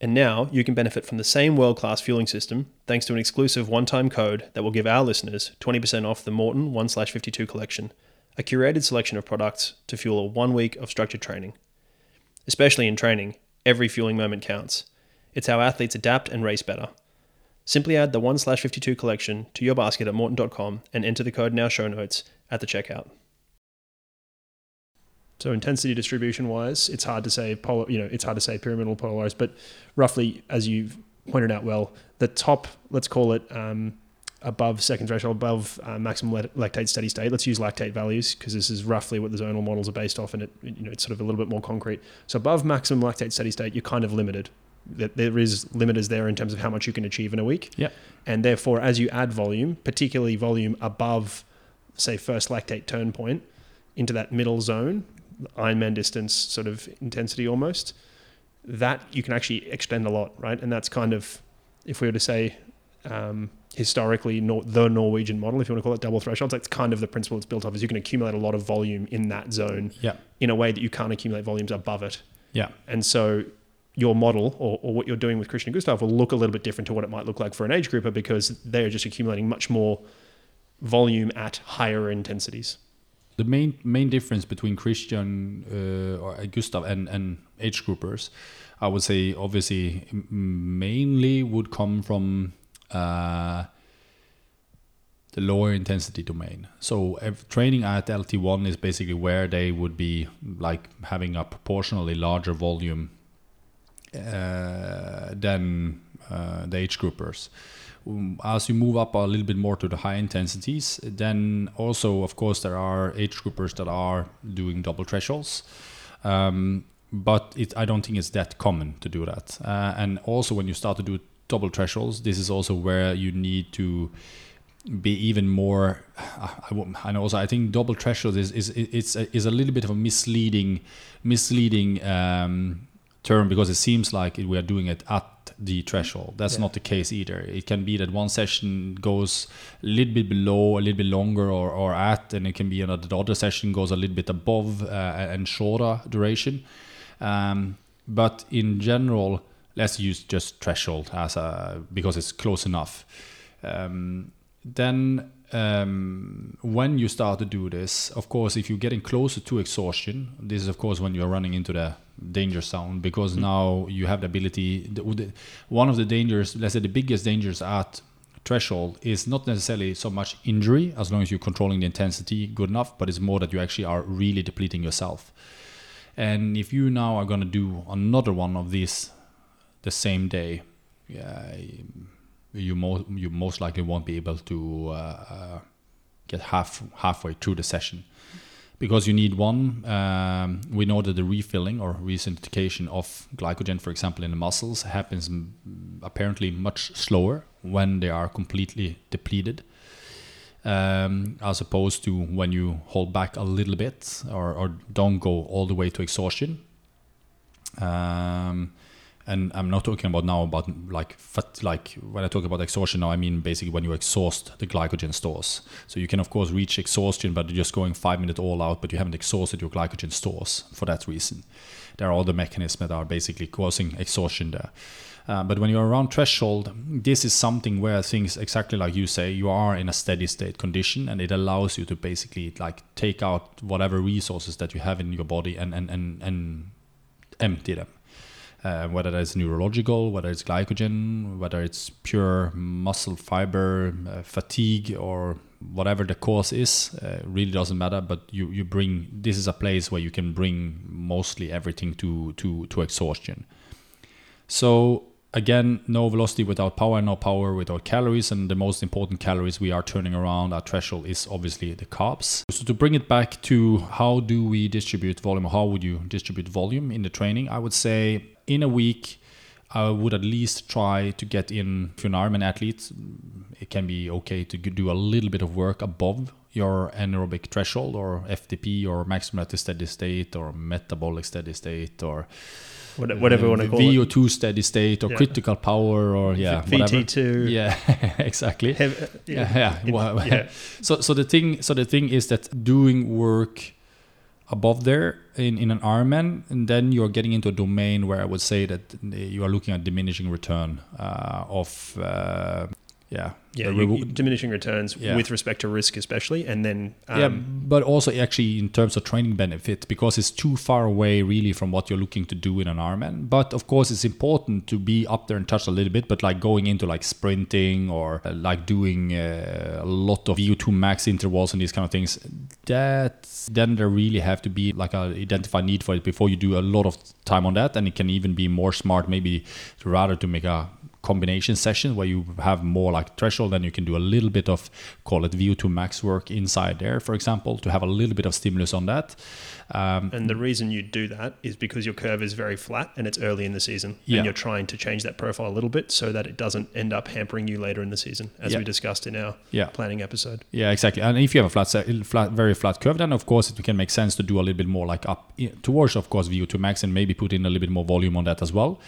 Speaker 3: And now you can benefit from the same world class fueling system thanks to an exclusive one time code that will give our listeners 20% off the Maurten 1 52 collection, a curated selection of products to fuel a one week of structured training. Especially in training, every fueling moment counts. It's how athletes adapt and race better. Simply add the 1 52 collection to your basket at maurten.com and enter the code in our show notes at the checkout. So intensity distribution wise, it's hard to say polar, you know, it's hard to say pyramidal polarized, but roughly, as you've pointed out well, the top, let's call it um, above second threshold, above uh, maximum lactate steady state. Let's use lactate values because this is roughly what the zonal models are based off, and it, you know, it's sort of a little bit more concrete. So above maximum lactate steady state, you're kind of limited. That there is limiters there in terms of how much you can achieve in a week,
Speaker 5: Yeah.
Speaker 3: and therefore, as you add volume, particularly volume above, say, first lactate turn point, into that middle zone, Ironman distance sort of intensity almost, that you can actually extend a lot, right? And that's kind of, if we were to say, um, historically nor- the Norwegian model, if you want to call it double thresholds, that's kind of the principle it's built off. Is you can accumulate a lot of volume in that zone
Speaker 5: Yeah.
Speaker 3: in a way that you can't accumulate volumes above it.
Speaker 5: Yeah.
Speaker 3: And so your model or, or what you're doing with Kristian and Gustav will look a little bit different to what it might look like for an age grouper because they're just accumulating much more volume at higher intensities.
Speaker 5: The main main difference between Kristian uh, or Gustav and and age groupers, I would say obviously mainly would come from uh, the lower intensity domain. So training at LT1 is basically where they would be like having a proportionally larger volume uh, than uh, the age groupers. Um, As you move up a little bit more to the high intensities, then also, of course, there are age groupers that are doing double thresholds. Um, but it, I don't think it's that common to do that. Uh, and also, when you start to do double thresholds, this is also where you need to be even more. I, and also, I think double thresholds is is it's a, is a little bit of a misleading misleading um, term because it seems like we are doing it at the threshold. That's
Speaker 3: Yeah.
Speaker 5: not the case either. It can be that one session goes a little bit below, a little bit longer, or, or at, and it can be another the other session goes a little bit above uh, and shorter duration. Um, but in general, let's use just threshold as a because it's close enough. Um, then um, when you start to do this, of course, if you're getting closer to exhaustion, this is of course when you're running into the danger zone because now you have the ability. The, the, one of the dangers, let's say, the biggest dangers at threshold is not necessarily so much injury as long as you're controlling the intensity good enough, but it's more that you actually are really depleting yourself. And if you now are going to do another one of these the same day, yeah, you most you most likely won't be able to uh, uh, get half halfway through the session because you need one. Um, we know that the refilling or resynthetation of glycogen, for example, in the muscles, happens m- apparently much slower when they are completely depleted, um, as opposed to when you hold back a little bit or, or don't go all the way to exhaustion. Um, and I'm not talking about now about like fat, like when I talk about exhaustion now I mean basically when you exhaust the glycogen stores. So you can of course reach exhaustion, but just going five minutes all out, but you haven't exhausted your glycogen stores for that reason. There are other mechanisms that are basically causing exhaustion there. Uh, but when you're around threshold, this is something where things exactly like you say, you are in a steady state condition, and it allows you to basically like take out whatever resources that you have in your body and and and, and empty them uh, whether it's neurological, whether it's glycogen, whether it's pure muscle fiber, uh, fatigue, or whatever the cause is, uh, really doesn't matter. But you, you bring this is a place where you can bring mostly everything to to to exhaustion. So again, no velocity without power, no power without calories, and the most important calories we are turning around our threshold is obviously the carbs. So to bring it back to how do we distribute volume, how would you distribute volume in the training? I would say in a week, I would at least try to get in. If you're an Ironman athlete, it can be okay to do a little bit of work above your anaerobic threshold or FTP or maximum steady state or metabolic steady state or
Speaker 3: whatever you want to call
Speaker 5: VO2
Speaker 3: it.
Speaker 5: steady state or
Speaker 3: Yeah.
Speaker 5: critical power or yeah, whatever.
Speaker 3: VT2.
Speaker 5: Yeah, exactly. Yeah, yeah.
Speaker 3: Yeah.
Speaker 5: So, so the thing, so the thing is that doing work above there in, in an Ironman, and then you're getting into a domain where I would say that you are looking at diminishing return uh, of, uh, yeah,
Speaker 3: Yeah, you, diminishing returns
Speaker 5: Yeah.
Speaker 3: with respect to risk, especially, and then um,
Speaker 5: yeah, but also actually in terms of training benefit because it's too far away really from what you're looking to do in an Ironman. But of course, it's important to be up there and touch a little bit. But like going into like sprinting or uh, like doing uh, a lot of VO2 max intervals and these kind of things, that then there really have to be like a identified need for it before you do a lot of time on that. And it can even be more smart maybe rather to make a combination session where you have more like threshold and you can do a little bit of call it VO2 max work inside there, for example, to have a little bit of stimulus on that. Um,
Speaker 3: And the reason you do that is because your curve is very flat and it's early in the season.
Speaker 5: Yeah.
Speaker 3: And you're trying to change that profile a little bit so that it doesn't end up hampering you later in the season, as
Speaker 5: Yeah.
Speaker 3: we discussed in our
Speaker 5: Yeah.
Speaker 3: planning episode.
Speaker 5: Yeah, exactly. And if you have a flat, flat, very flat curve, then of course it can make sense to do a little bit more like up towards, of course, VO2 max and maybe put in a little bit more volume on that as well.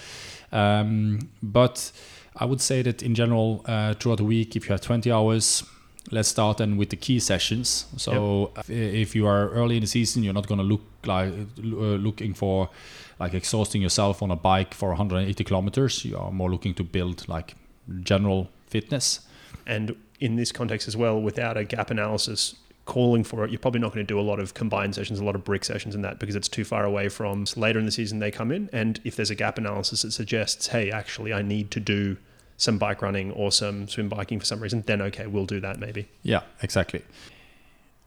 Speaker 5: Um, but I would say that in general, uh, throughout the week, if you have 20 hours, let's start then with the key sessions. So if- if you are early in the season, you're not going to look like uh, looking for like exhausting yourself on a bike for 180 kilometers. You are more looking to build like general fitness.
Speaker 3: And in this context as well, without a gap analysis calling for it, you're probably not going to do a lot of combined sessions, a lot of brick sessions and that because it's too far away from later in the season they come in. And if there's a gap analysis that suggests, hey, actually, I need to do some bike running or some swim biking for some reason, then okay, we'll do that maybe.
Speaker 5: Yeah, exactly.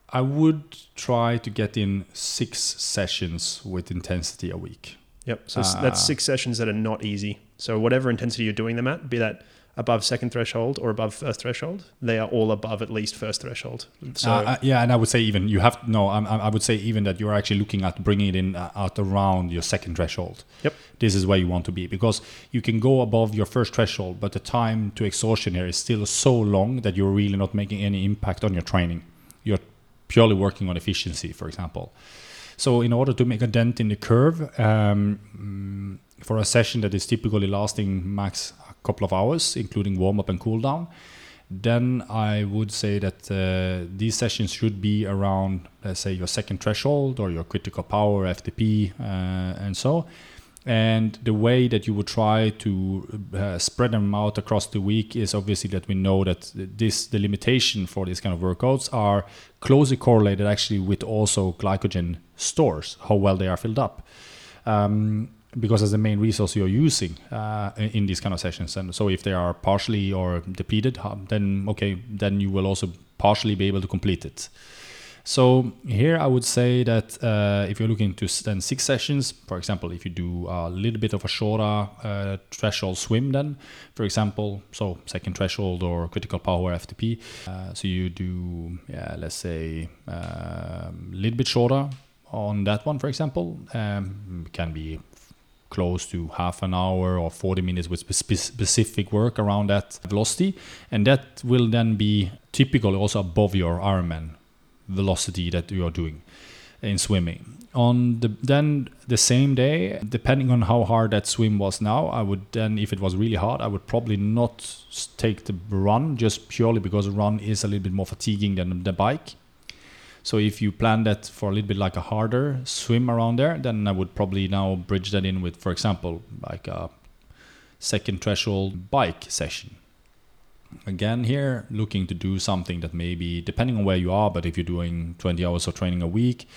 Speaker 5: I would try to get in six sessions with intensity a week.
Speaker 3: Yep. So s that's
Speaker 5: uh,
Speaker 3: six sessions that are not easy. So whatever intensity you're doing them at, be that above second threshold or above first threshold, they are all above at least first threshold. So
Speaker 5: Uh, uh, yeah, and I would say even you have no. I'm, I'm- would say even that you're actually looking at bringing it in uh, out around your second threshold.
Speaker 3: Yep.
Speaker 5: This is where you want to be because you can go above your first threshold, but the time to exhaustion here is still so long that you're really not making any impact on your training. You're purely working on efficiency, for example. So in order to make a dent in the curve, um, mm, for a session that is typically lasting max couple of hours, including warm up and cool down, then I would say that uh, these sessions should be around, let's say, your second threshold or your critical power, FTP, uh, and so. And the way that you would try to uh, spread them out across the week is obviously that we know that this the limitation for these kind of workouts are closely correlated actually with also glycogen stores, how well they are filled up. Um, because as the main resource you're using uh, in these kind of sessions. And so if they are partially or depleted, um, then okay, then you will also partially be able to complete it. So here I would say that uh, if you're looking to s- then six sessions, for example, if you do a little bit of a shorter uh, threshold swim, then for example, so second threshold or critical power FTP, uh, so you do yeah, let's say a little bit shorter on that one, for example, um, can be close to half an hour or 40 minutes with spe- specific work around that velocity. And that will then be typically also above your Ironman velocity that you are doing in swimming. On the then the same day depending on how hard that swim was now i would then if it was really hard i would probably not take the run just purely because run is a little bit more fatiguing than the bike so if you plan that for a little bit like a harder swim around there, then I would probably now bridge that in with, for example, like a second threshold bike session. Again, here looking to do something that maybe depending on where you are, but if you're doing 20 hours of training a week,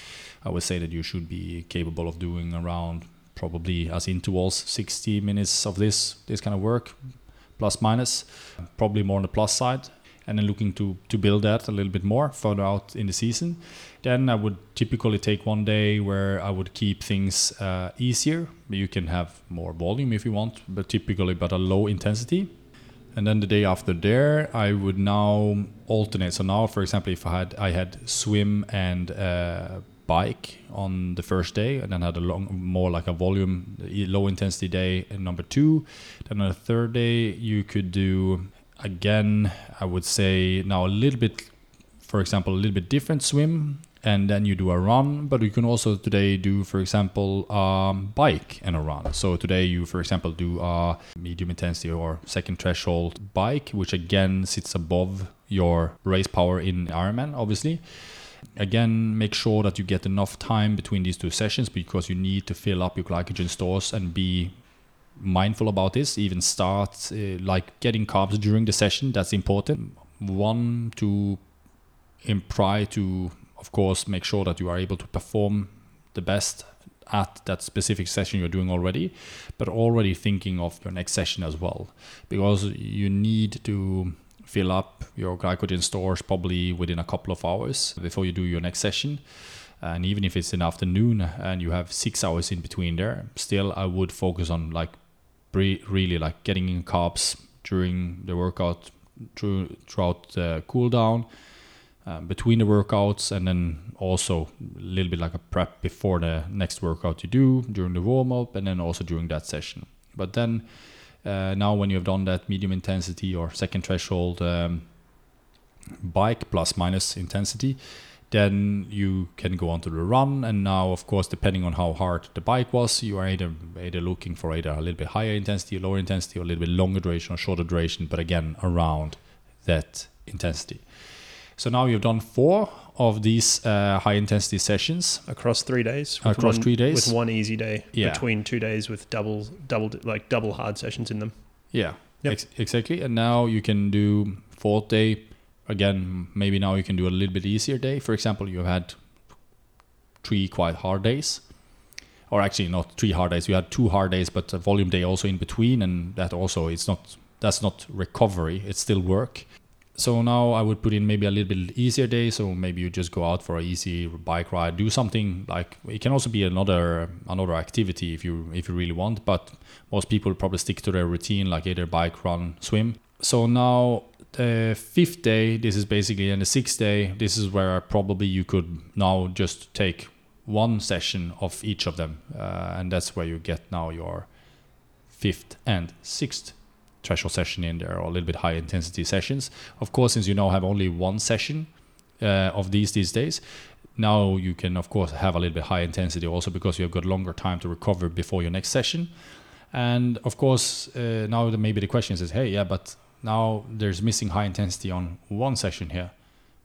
Speaker 5: I would say that you should be capable of doing around probably as intervals 60 minutes of this this kind of work, plus minus, probably more on the plus side and then looking to to build that a little bit more further out in the season. Then I would typically take one day where I would keep things uh, easier. You can have more volume if you want, but typically but a low intensity. And then the day after there, I would now alternate. So now, for example, if I had I had swim and uh, bike on the first day, and then had a long, more like a volume, low intensity day number two. Then on the third day, you could do again. I would say now a little bit, for example, a little bit different swim, and then you do a run. But you can also today do, for example, bike and a run. So today you, for example, do a medium intensity or second threshold bike, which again sits above your race power in Ironman, obviously. Again, make sure that you get enough time between these two sessions because you need to fill up your glycogen stores and be mindful about this. Even start uh, like getting carbs during the session. That's important. One to imply to, of course, make sure that you are able to perform the best at that specific session you're doing already, but already thinking of your next session as well, because you need to fill up your glycogen stores probably within a couple of hours before you do your next session. And even if it's in afternoon and you have six hours in between there, still I would focus on like bre- really like getting in carbs during the workout through, throughout the cool down um, between the workouts and then also a little bit like a prep before the next workout you do during the warm up and then also during that session. But then uh, now when you've done that medium intensity or second threshold um, bike plus minus intensity, then you can go on to the run. And now, of course, depending on how hard the bike was, you are either either looking for either a little bit higher intensity, lower intensity, or a little bit longer duration or shorter duration, but again around that intensity. So now you've done four of these uh, high intensity sessions.
Speaker 3: across three days.
Speaker 5: Across
Speaker 3: one,
Speaker 5: three days?
Speaker 3: with one easy day
Speaker 5: Yeah.
Speaker 3: between two days with double, double, like double hard sessions in them.
Speaker 5: Yeah,
Speaker 3: Yep.
Speaker 5: ex- exactly. And now you can do fourth day. Again, maybe now you can do a little bit easier day. For example, you've had three quite hard days, or actually not three hard days. You had two hard days, but a volume day also in between, and that also it's not that's not recovery. It's still work. So now I would put in maybe a little bit easier day. So maybe you just go out for a easy bike ride, do something like it can also be another another activity if you if you really want. But most people probably stick to their routine, like either bike, run, swim. So now the fifth day, this is basically, and the sixth day, this is where probably you could now just take one session of each of them, uh, and that's where you get now your fifth and sixth threshold session in there, or a little bit high intensity sessions. Of course, since you now have only one session uh, of these these days, now you can of course have a little bit high intensity also because you have got longer time to recover before your next session. And of course, uh, now the, maybe the question is, hey, yeah, but now there's missing high intensity on one session here.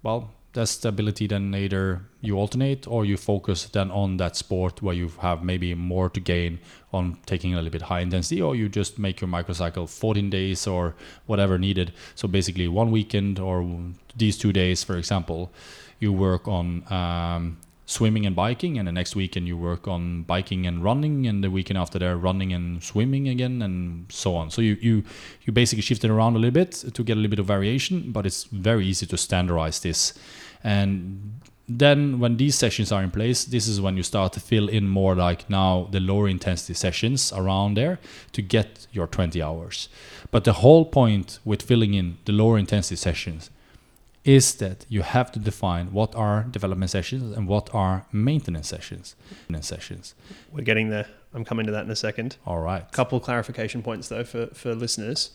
Speaker 5: Well, that's the ability then either you alternate or you focus then on that sport where you have maybe more to gain on taking a little bit high intensity or you just make your microcycle 14 days or whatever needed so basically one weekend or these two days for example you work on um, swimming and biking and the next weekend you work on biking and running and the weekend after that running and swimming again and so on. So you you you basically shift it around a little bit to get a little bit of variation but it's very easy to standardize this. And then when these sessions are in place this is when you start to fill in more like now the lower intensity sessions around there to get your 20 hours. But the whole point with filling in the lower intensity sessions is that you have to define what are development sessions and what are maintenance sessions. Maintenance sessions.
Speaker 3: We're getting there. I'm coming to that in a second.
Speaker 5: All right.
Speaker 3: couple clarification points though for, for listeners.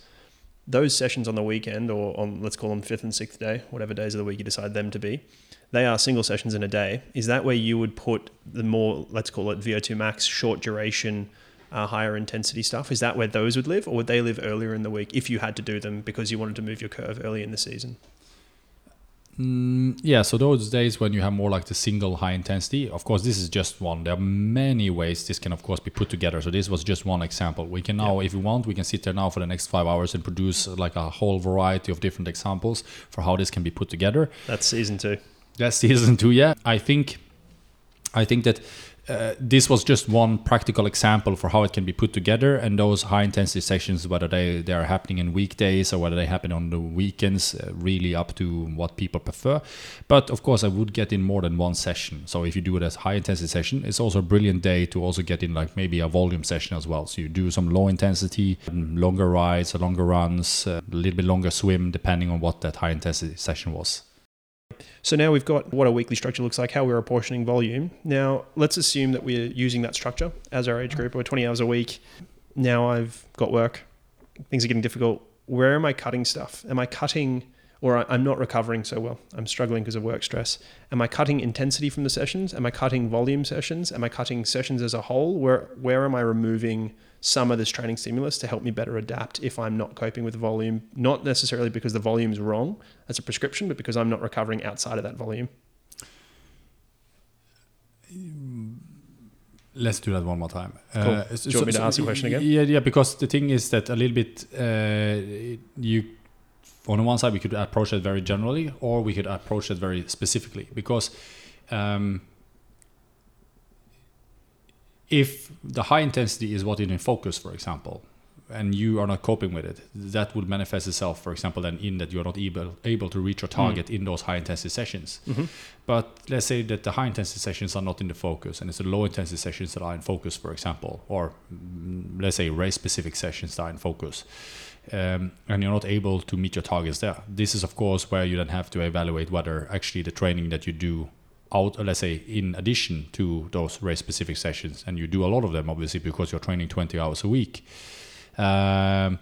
Speaker 3: Those sessions on the weekend or on let's call them fifth and sixth day, whatever days of the week you decide them to be, they are single sessions in a day. Is that where you would put the more let's call it VO2 max, short duration, uh, higher intensity stuff? Is that where those would live, or would they live earlier in the week if you had to do them because you wanted to move your curve early in the season?
Speaker 5: Mm, yeah, so those days when you have more like the single high intensity, of course, this is just one. There are many ways this can, of course, be put together. So this was just one example. We can now, if we want, we can sit there now for the next five hours and produce uh, like a whole variety of different examples for how this can be put together.
Speaker 3: That's season two.
Speaker 5: That's season two. Yeah, I think, I think that uh, this was just one practical example for how it can be put together and those high intensity sessions whether they, they are happening in weekdays or whether they happen on the weekends uh, really up to what people prefer. But of course i would get in more than one session. So if you do it as high intensity session it's also a brilliant day to also get in like maybe a volume session as well. So you do some low intensity longer rides longer runs uh, a little bit longer swim depending on what that high intensity session was
Speaker 3: So now we've got what a weekly structure looks like, how we're apportioning volume. Now let's assume that we're using that structure as our age group. We're 20 hours a week. Now I've got work. Things are getting difficult. Where am I cutting stuff? Am I cutting, or I'm not recovering so well? I'm struggling because of work stress. Am I cutting intensity from the sessions? Am I cutting volume sessions? Am I cutting sessions as a whole? Where where am I removing some of this training stimulus to help me better adapt if I'm not coping with volume? Not necessarily because the volume's wrong as a prescription, but because I'm not recovering outside of that volume.
Speaker 5: Let's do that one more time.
Speaker 3: Cool.
Speaker 5: Uh,
Speaker 3: Do you want me to ask the question again?
Speaker 5: Yeah, yeah. Because the thing is that a little bit, uh, you on the one side we could approach it very generally, or we could approach it very specifically. Because um, if the high intensity is what is in focus, for example, and you are not coping with it, that would manifest itself, for example, then in that you are not able able to reach your target in those high intensity sessions. But let's say that the high intensity sessions are not in the focus, and it's the low intensity sessions that are in focus, for example, or mm, let's say race specific sessions that are in focus, um, and you're not able to meet your targets there. This is, of course, where you then have to evaluate whether actually the training that you do out, let's say, in addition to those race specific sessions, and you do a lot of them, obviously, because you're training 20 hours a week. Um,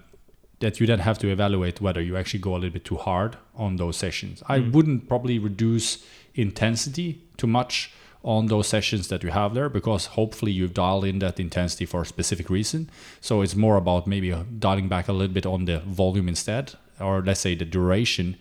Speaker 5: that you then have to evaluate whether you actually go a little bit too hard on those sessions. I wouldn't probably reduce intensity too much on those sessions that you have there because hopefully you've dialed in that intensity for a specific reason. So it's more about maybe uh, dialing back a little bit on the volume instead, or let's say the duration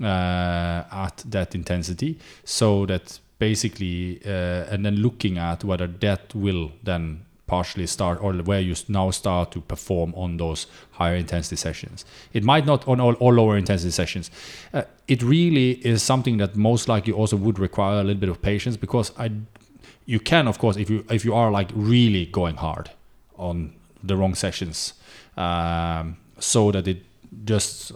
Speaker 5: uh, at that intensity, so that basically, uh, and then looking at whether that will then partially start or where you now start to perform on those higher intensity sessions. It might not on all, all lower intensity sessions. Uh, it really is something that most likely also would require a little bit of patience because I, you can of course if you if you are like really going hard on the wrong sessions, um, so that it just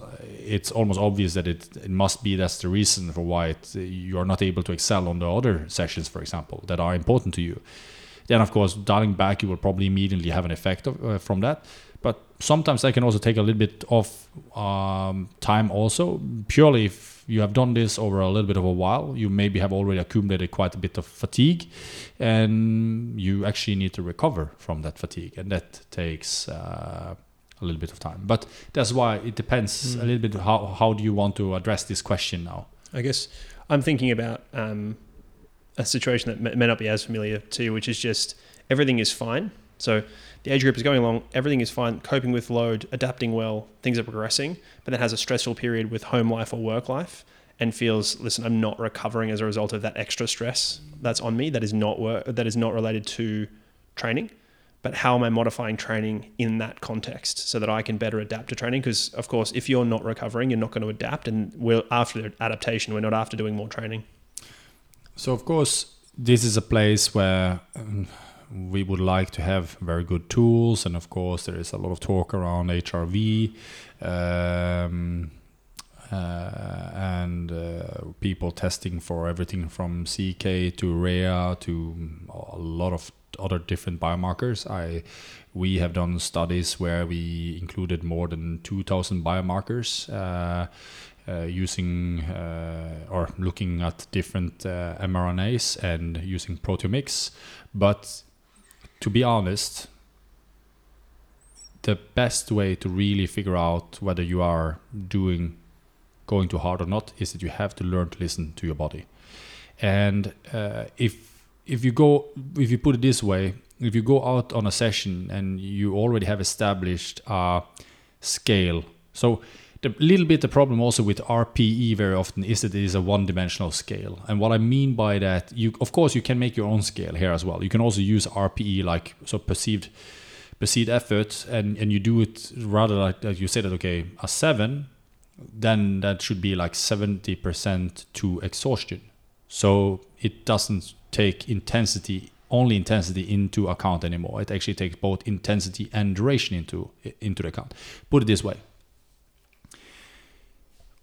Speaker 5: it's almost obvious that it, it must be that's the reason for why it, you are not able to excel on the other sessions, for example, that are important to you. Then of course dialing back you will probably immediately have an effect of, uh, from that. But sometimes that can also take a little bit of um, time also. Purely if you have done this over a little bit of a while you maybe have already accumulated quite a bit of fatigue and you actually need to recover from that fatigue. And that takes uh, a little bit of time but that's why it depends a little bit how, how do you want to address this question now
Speaker 3: I guess I'm thinking about um, a situation that may, may not be as familiar to you, which is just everything is fine. So the age group is going along, everything is fine, coping with load, adapting well, things are progressing, but then has a stressful period with home life or work life. and feels, listen, I'm not recovering as a result of that extra stress that's on me that is not work that is not related to training. But how am I modifying training in that context so that I can better adapt to training? Because of course, if you're not recovering, you're not going to adapt, and we're after adaptation. We're not after doing more training.
Speaker 5: So of course, this is a place where um, we would like to have very good tools, and of course, there is a lot of talk around HRV. Um, uh, and uh, people testing for everything from CK to REA to a lot of other different biomarkers. I we have done studies where we included more than 2,000 biomarkers. Uh, uh, using uh, or looking at different uh, mRNAs and using proteomics. But to be honest, the best way to really figure out whether you are doing going too hard or not is that you have to learn to listen to your body. And uh, if if you go if you put it this way, if you go out on a session and you already have established a scale, so the little bit the problem also with RPE very often is that it is a one-dimensional scale. And what I mean by that, you of course you can make your own scale here as well. You can also use RPE like so perceived perceived effort and, and you do it rather like, like you say that okay, a seven then that should be like 70% to exhaustion. So it doesn't take intensity, only intensity into account anymore. It actually takes both intensity and duration into into the account. Put it this way.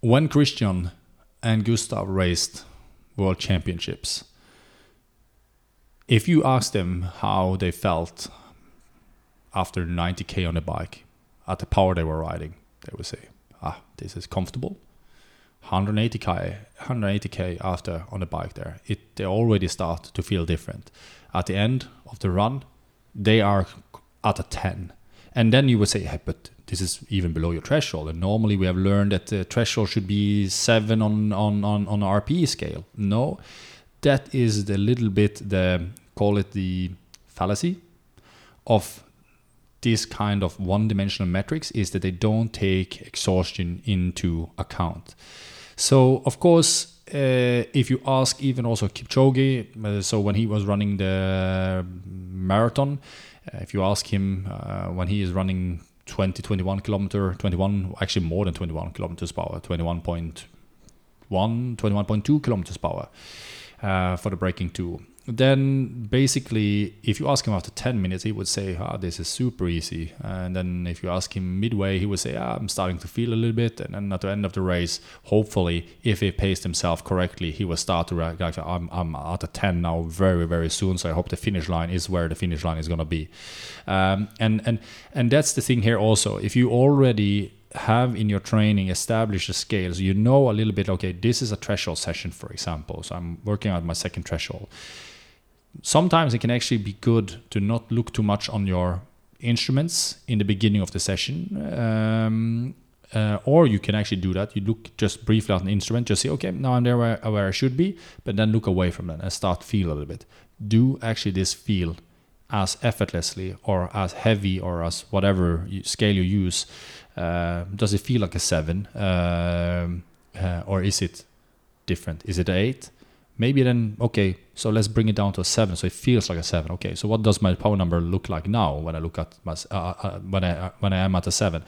Speaker 5: When Kristian and Gustav raced world championships, if you ask them how they felt after 90k on a bike at the power they were riding, they would say, ah, this is comfortable. 180k, 180k after on the bike there, it they already start to feel different. At the end of the run, they are at a 10, and then you would say, hey, but this is even below your threshold. And normally we have learned that the threshold should be seven on on on on RPE scale. No, that is the little bit the call it the fallacy of this kind of one-dimensional metrics is that they don't take exhaustion into account. So of course, uh, if you ask even also Kipchoge, uh, so when he was running the marathon, uh, if you ask him uh, when he is running 20, 21 kilometer, 21, actually more than 21 kilometers per hour, 21.1, 21.2 kilometers per hour uh, for the breaking two then basically, if you ask him after 10 minutes, he would say, ah, this is super easy. And then if you ask him midway, he would say, ah, I'm starting to feel a little bit. And then at the end of the race, hopefully, if he paced himself correctly, he will start to react. I'm, I'm at a 10 now very, very soon. So I hope the finish line is where the finish line is going to be. Um, and, and, and that's the thing here also. If you already have in your training established the scales, you know a little bit, okay, this is a threshold session, for example. So I'm working on my second threshold sometimes it can actually be good to not look too much on your instruments in the beginning of the session. Um, uh, or you can actually do that. You look just briefly at an instrument, just say, okay, now I'm there where, where I should be, but then look away from that and start feel a little bit. Do actually this feel as effortlessly or as heavy or as whatever you, scale you use? Uh, does it feel like a seven, um, uh, or is it different? Is it eight? Maybe then okay so let's bring it down to a seven so it feels like a seven. Okay so what does my power number look like now when i look at my uh, uh, uh when i uh, when i am at a seven?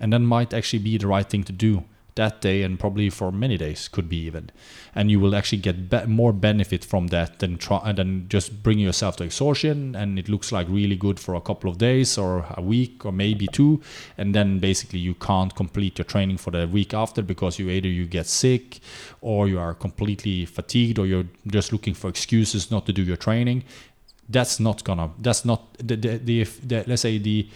Speaker 5: And then might actually be the right thing to do that day and probably for many days could be even. And you will actually get be- more benefit from that than try uh, than just bring yourself to exhaustion and it looks like really good for a couple of days or a week or maybe two. And then basically you can't complete your training for the week after because you either you get sick or you are completely fatigued or you're just looking for excuses not to do your training. That's not gonna that's not the the, the, the let's say the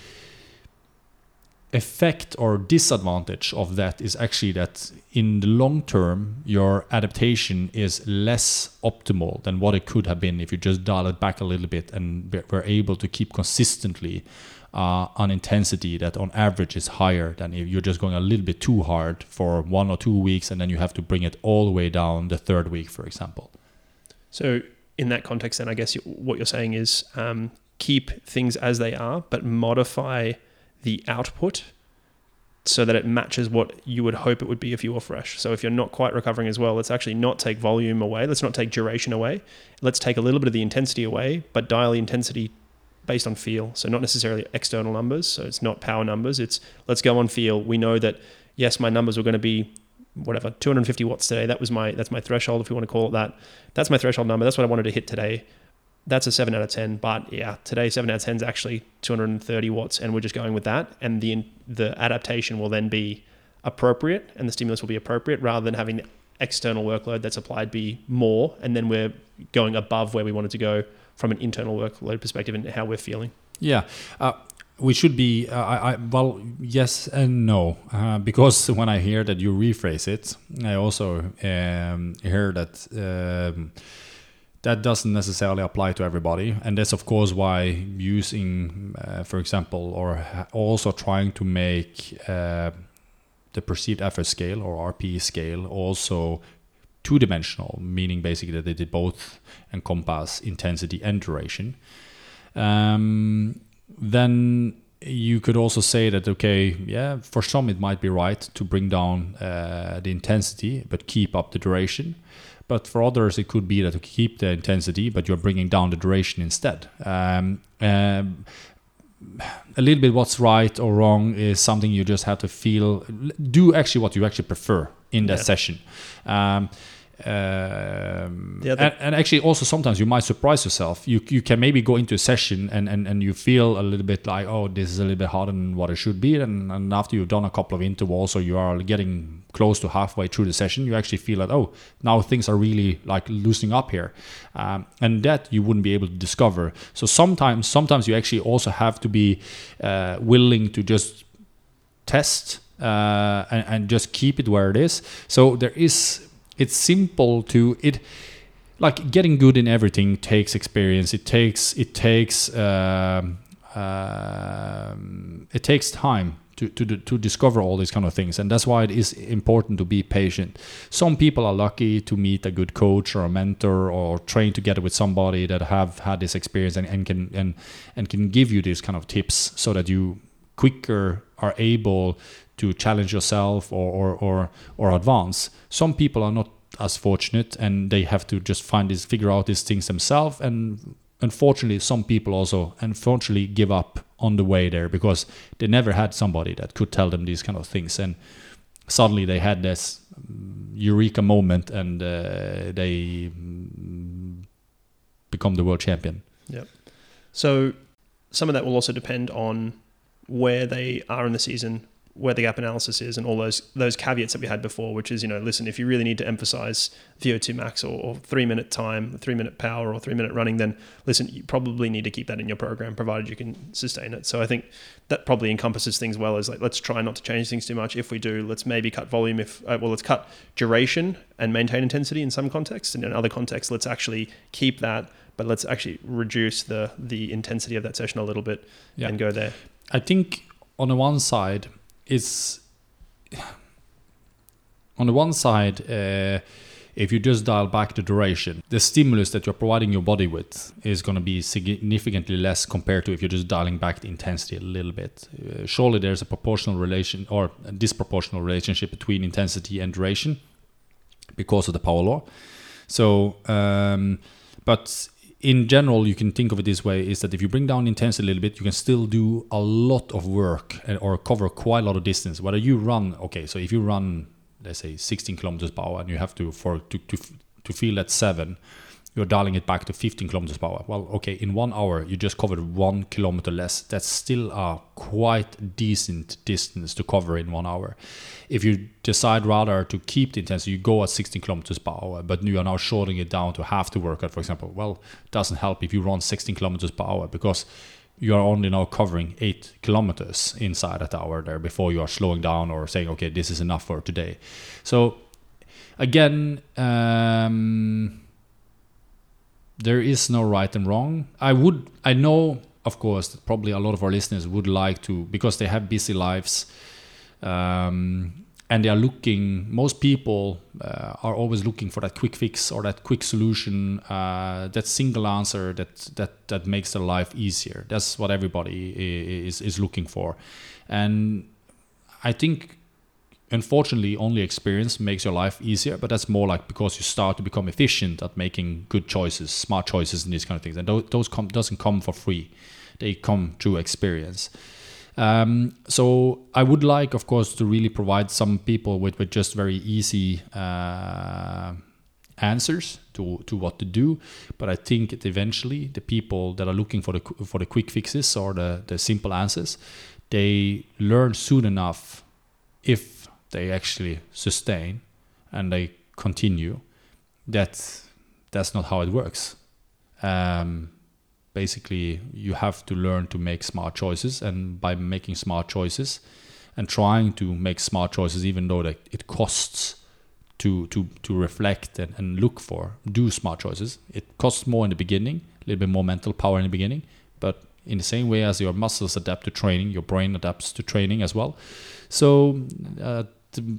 Speaker 5: effect or disadvantage of that is actually that in the long term your adaptation is less optimal than what it could have been if you just dial it back a little bit and were able to keep consistently uh, an intensity that on average is higher than if you're just going a little bit too hard for one or two weeks and then you have to bring it all the way down the third week for example.
Speaker 3: So in that context then i guess what you're saying is um, keep things as they are but modify the output so that it matches what you would hope it would be if you were fresh. So if you're not quite recovering as well, let's actually not take volume away. Let's not take duration away. Let's take a little bit of the intensity away, but dial the intensity based on feel. So not necessarily external numbers. So it's not power numbers. It's let's go on feel. We know that yes, my numbers were going to be whatever 250 watts today. That was my that's my threshold if you want to call it that. That's my threshold number. That's what I wanted to hit today that's a 7 out of 10 but yeah today 7 out of 10 is actually 230 watts and we're just going with that and the the adaptation will then be appropriate and the stimulus will be appropriate rather than having the external workload that's applied be more and then we're going above where we wanted to go from an internal workload perspective and how we're feeling
Speaker 5: Yeah. Uh, we should be, uh, I, I, well, yes and no. Uh, because when I hear that you rephrase it, I also um, hear that um, that doesn't necessarily apply to everybody. And that's, of course, why using, uh, for example, or also trying to make uh, the perceived effort scale or RPE scale also two dimensional, meaning basically that they did both encompass intensity and duration. Um, then you could also say that okay, yeah, for some it might be right to bring down uh, the intensity but keep up the duration. But for others, it could be that you keep the intensity, but you're bringing down the duration instead. Um, um, a little bit what's right or wrong is something you just have to feel. Do actually what you actually prefer in that
Speaker 3: Yeah.
Speaker 5: session. Um, um, and, and actually, also sometimes you might surprise yourself. You you can maybe go into a session and, and, and you feel a little bit like, oh, this is a little bit harder than what it should be. And, and after you've done a couple of intervals or you are getting close to halfway through the session, you actually feel like, oh, now things are really like loosening up here. Um, and that you wouldn't be able to discover. So sometimes, sometimes you actually also have to be uh, willing to just test uh, and, and just keep it where it is. So there is, it's simple to it. Like getting good in everything takes experience. It takes it takes um, um, it takes time to, to to discover all these kind of things, and that's why it is important to be patient. Some people are lucky to meet a good coach or a mentor or train together with somebody that have had this experience and, and can and and can give you these kind of tips so that you quicker are able to challenge yourself or, or, or, or advance. Some people are not as fortunate and they have to just find this, figure out these things themselves. And unfortunately, some people also unfortunately give up on the way there because they never had somebody that could tell them these kind of things. And suddenly they had this eureka moment and uh, they become the world champion. Yeah.
Speaker 3: So some of that will also depend on where they are in the season, where the gap analysis is, and all those those caveats that we had before. Which is, you know, listen, if you really need to emphasize VO2 max or, or three minute time, three minute power, or three minute running, then listen, you probably need to keep that in your program, provided you can sustain it. So I think that probably encompasses things well. As like, let's try not to change things too much. If we do, let's maybe cut volume. If uh, well, let's cut duration and maintain intensity in some contexts, and in other contexts, let's actually keep that. But let's actually reduce the the intensity of that session a little bit
Speaker 5: Yeah.
Speaker 3: and go there.
Speaker 5: I think on the one side, it's on the one side, uh, if you just dial back the duration, the stimulus that you're providing your body with is going to be significantly less compared to if you're just dialing back the intensity a little bit. Uh, surely there's a proportional relation or a disproportional relationship between intensity and duration because of the power law. So, um, but in general, you can think of it this way: is that if you bring down intensity a little bit, you can still do a lot of work or cover quite a lot of distance. Whether you run, okay, so if you run, let's say, 16 kilometers per hour, and you have to for to to to feel at seven, you're dialing it back to 15 kilometers per hour. Well, okay, in one hour you just covered one kilometer less. That's still a quite decent distance to cover in one hour. If you decide rather to keep the intensity, you go at 16 kilometers per hour, but you are now shortening it down to half the workout, for example. Well, it doesn't help if you run 16 kilometers per hour because you are only now covering eight kilometers inside that hour there before you are slowing down or saying, okay, this is enough for today. So again, um, there is no right and wrong. I would, I know, of course, that probably a lot of our listeners would like to because they have busy lives, um, and they are looking. Most people uh, are always looking for that quick fix or that quick solution, uh, that single answer that that that makes their life easier. That's what everybody is is looking for, and I think unfortunately only experience makes your life easier but that's more like because you start to become efficient at making good choices smart choices and these kind of things. And those, those come, doesn't come for free. They come through experience. Um, so I would like, of course, to really provide some people with, with just very easy uh, answers to, to what to do. But I think that eventually the people that are looking for the for the quick fixes or the, the simple answers, they learn soon enough if they actually sustain and they continue that that's not how it works. Um, basically you have to learn to make smart choices and by making smart choices and trying to make smart choices even though that it costs to to to reflect and, and look for do smart choices it costs more in the beginning a little bit more mental power in the beginning but in the same way as your muscles adapt to training your brain adapts to training as well so uh,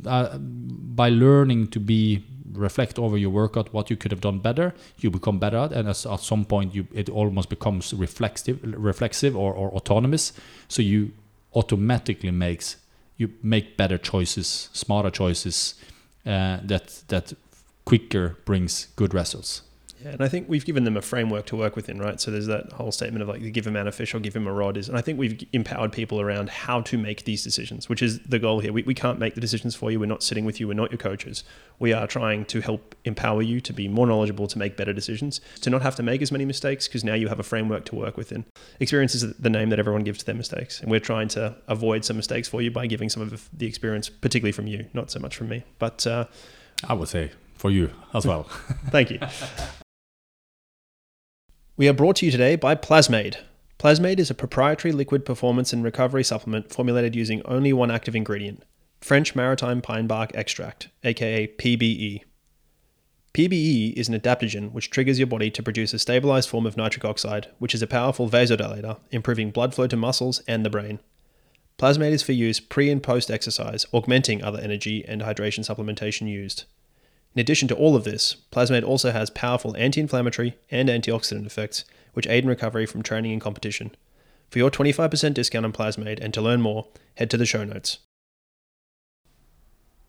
Speaker 5: uh, by learning to be reflect over your workout what you could have done better you become better at and as, at some point you it almost becomes reflexive reflexive or, or autonomous. So you automatically makes you make better choices smarter choices uh, that that quicker brings good results
Speaker 3: Yeah, and I think we've given them a framework to work within, right? So there's that whole statement of like, give a man a fish or give him a rod. Is, and I think we've empowered people around how to make these decisions, which is the goal here. We, we can't make the decisions for you. We're not sitting with you. We're not your coaches. We are trying to help empower you to be more knowledgeable, to make better decisions, to not have to make as many mistakes, because now you have a framework to work within. Experience is the name that everyone gives to their mistakes. And we're trying to avoid some mistakes for you by giving some of the experience, particularly from you, not so much from me. But uh,
Speaker 5: i would say for you as well
Speaker 3: Thank you. we are brought to you today by Plasmade. Plasmade is a proprietary liquid performance and recovery supplement formulated using only one active ingredient French maritime pine bark extract, aka PBE. PBE is an adaptogen which triggers your body to produce a stabilized form of nitric oxide, which is a powerful vasodilator, improving blood flow to muscles and the brain. Plasmade is for use pre and post exercise, augmenting other energy and hydration supplementation used. In addition to all of this, Plasmade also has powerful anti inflammatory and antioxidant effects, which aid in recovery from training and competition. For your 25% discount on Plasmade and to learn more, head to the show notes.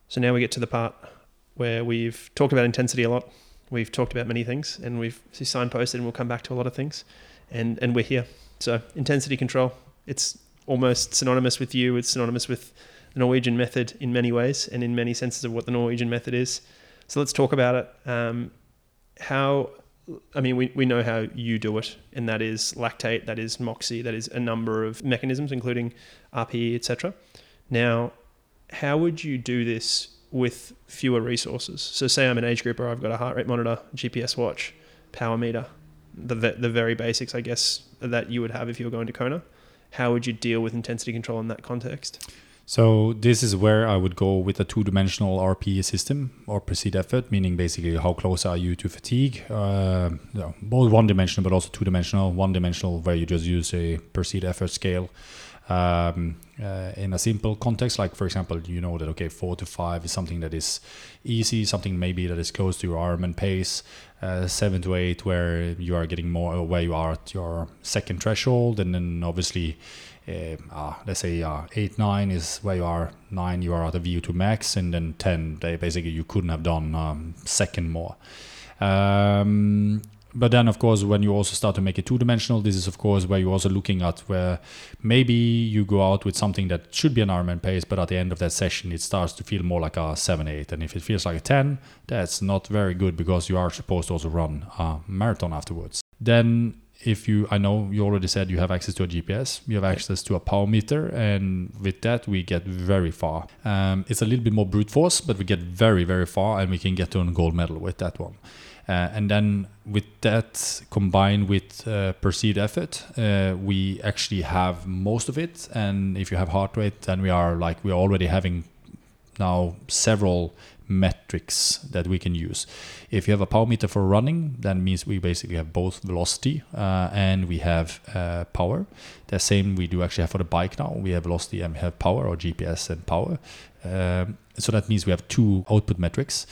Speaker 3: So now we get to the part where we've talked about intensity a lot. We've talked about many things and we've signposted and we'll come back to a lot of things. And, and we're here. So, intensity control, it's almost synonymous with you, it's synonymous with the Norwegian method in many ways and in many senses of what the Norwegian method is. So let's talk about it. Um, how, I mean, we, we know how you do it, and that is lactate, that is Moxy, that is a number of mechanisms, including RPE, etc. Now, how would you do this with fewer resources? So, say I'm an age grouper, I've got a heart rate monitor, GPS watch, power meter, the the very basics, I guess, that you would have if you were going to Kona. How would you deal with intensity control in that context?
Speaker 5: So this is where I would go with a two-dimensional RPE system or perceived effort, meaning basically how close are you to fatigue? Uh, both one-dimensional, but also two-dimensional. One-dimensional where you just use a perceived effort scale um, uh, in a simple context, like for example, you know that okay, four to five is something that is easy, something maybe that is close to your Ironman pace. Uh, seven to eight, where you are getting more, where you are at your second threshold, and then obviously uh, let's say uh, 8 9 is where you are 9 you are at a vo2 max and then 10 they basically you couldn't have done um, second more. Um, but then of course when you also start to make it two dimensional this is of course where you're also looking at where maybe you go out with something that should be an Ironman pace but at the end of that session it starts to feel more like a 7 8 and if it feels like a 10 that's not very good because you are supposed to also run a marathon afterwards. Then if you i know you already said you have access to a gps you have access to a power meter and with that we get very far. Um, it's a little bit more brute force but we get very very far and we can get to a gold medal with that one. Uh, and then with that combined with uh, perceived effort uh, we actually have most of it. And if you have heart rate then we are like we're already having now several metrics that we can use. If you have a power meter for running, that means we basically have both velocity uh, and we have uh, power. The same we do actually have for the bike now. We have velocity and we have power or GPS and power. Um, so that means we have two output metrics.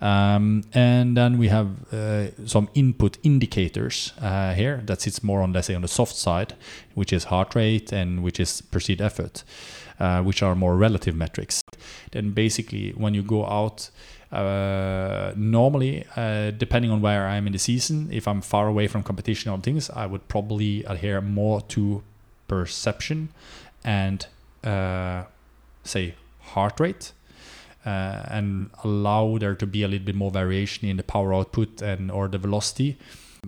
Speaker 5: Um, and then we have uh, some input indicators uh, here that sits more on, let's say, on the soft side, which is heart rate and which is perceived effort, uh, which are more relative metrics. Then basically, when you go out, uh, normally, uh, depending on where I am in the season, if I'm far away from competition or things, I would probably adhere more to perception and uh, say heart rate uh, and allow there to be a little bit more variation in the power output and or the velocity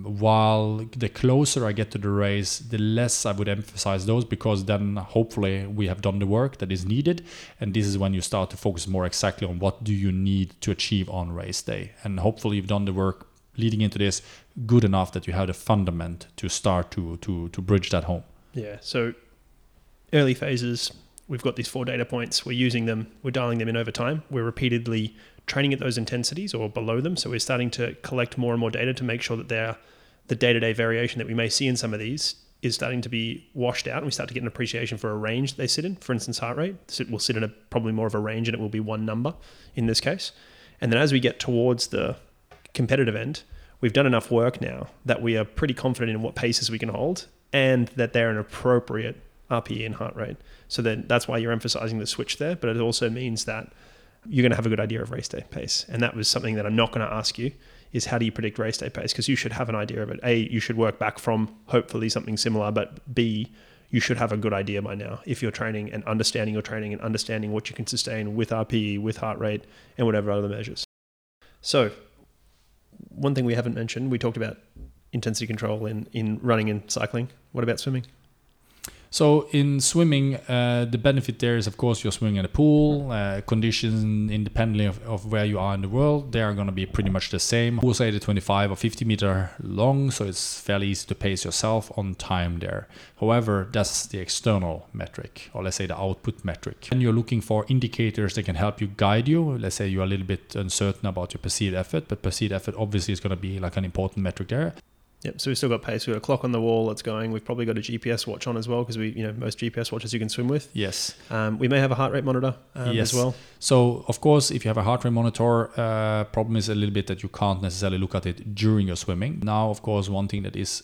Speaker 5: while the closer I get to the race, the less I would emphasize those because then hopefully we have done the work that is needed. And this is when you start to focus more exactly on what do you need to achieve on race day. And hopefully you've done the work leading into this good enough that you have the fundament to start to to to bridge that home.
Speaker 3: Yeah. So early phases, we've got these four data points. We're using them. We're dialing them in over time. We're repeatedly training at those intensities or below them. So we're starting to collect more and more data to make sure that they're the day-to-day variation that we may see in some of these is starting to be washed out and we start to get an appreciation for a range they sit in. For instance, heart rate it will sit in a probably more of a range and it will be one number in this case. And then as we get towards the competitive end, we've done enough work now that we are pretty confident in what paces we can hold and that they're an appropriate RPE and heart rate. So then that's why you're emphasizing the switch there, but it also means that you're going to have a good idea of race day pace. And that was something that I'm not going to ask you is how do you predict race day pace? Because you should have an idea of it. A, you should work back from hopefully something similar, but B, you should have a good idea by now if you're training and understanding your training and understanding what you can sustain with RPE, with heart rate, and whatever other measures. So, one thing we haven't mentioned, we talked about intensity control in, in running and cycling. What about swimming?
Speaker 5: So in swimming, uh, the benefit there is, of course, you're swimming in a pool. Uh, conditions, independently of, of, where you are in the world, they are going to be pretty much the same. Pools are either 25 or 50 meter long, so it's fairly easy to pace yourself on time there. However, that's the external metric, or let's say the output metric. And you're looking for indicators that can help you guide you. Let's say you're a little bit uncertain about your perceived effort, but perceived effort obviously is going to be like an important metric there.
Speaker 3: Yep. So we've still got pace. We've got a clock on the wall that's going. We've probably got a GPS watch on as well because we, you know, most GPS watches you can swim with.
Speaker 5: Yes.
Speaker 3: Um, we may have a heart rate monitor um,
Speaker 5: yes.
Speaker 3: as well.
Speaker 5: So of course, if you have a heart rate monitor, uh, problem is a little bit that you can't necessarily look at it during your swimming. Now, of course, one thing that is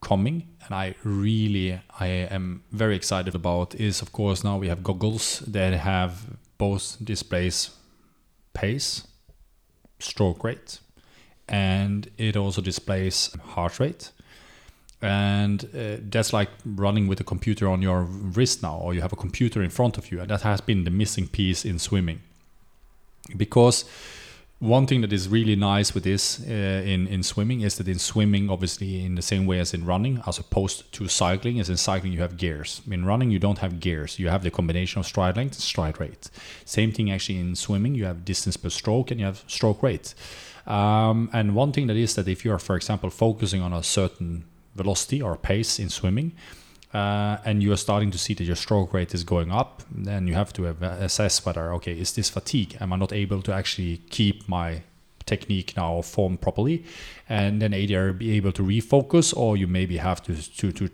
Speaker 5: coming and I really I am very excited about is of course now we have goggles that have both displays pace, stroke rate and it also displays heart rate. And uh, that's like running with a computer on your wrist now or you have a computer in front of you and that has been the missing piece in swimming. Because one thing that is really nice with this uh, in in swimming is that in swimming obviously in the same way as in running as opposed to cycling as in cycling you have gears. In running you don't have gears. You have the combination of stride length and stride rate. Same thing actually in swimming you have distance per stroke and you have stroke rate um, and one thing that is that if you're, for example, focusing on a certain velocity or pace in swimming, uh, and you are starting to see that your stroke rate is going up, then you have to assess whether, okay, is this fatigue? Am I not able to actually keep my technique now formed properly? And then either be able to refocus, or you maybe have to to to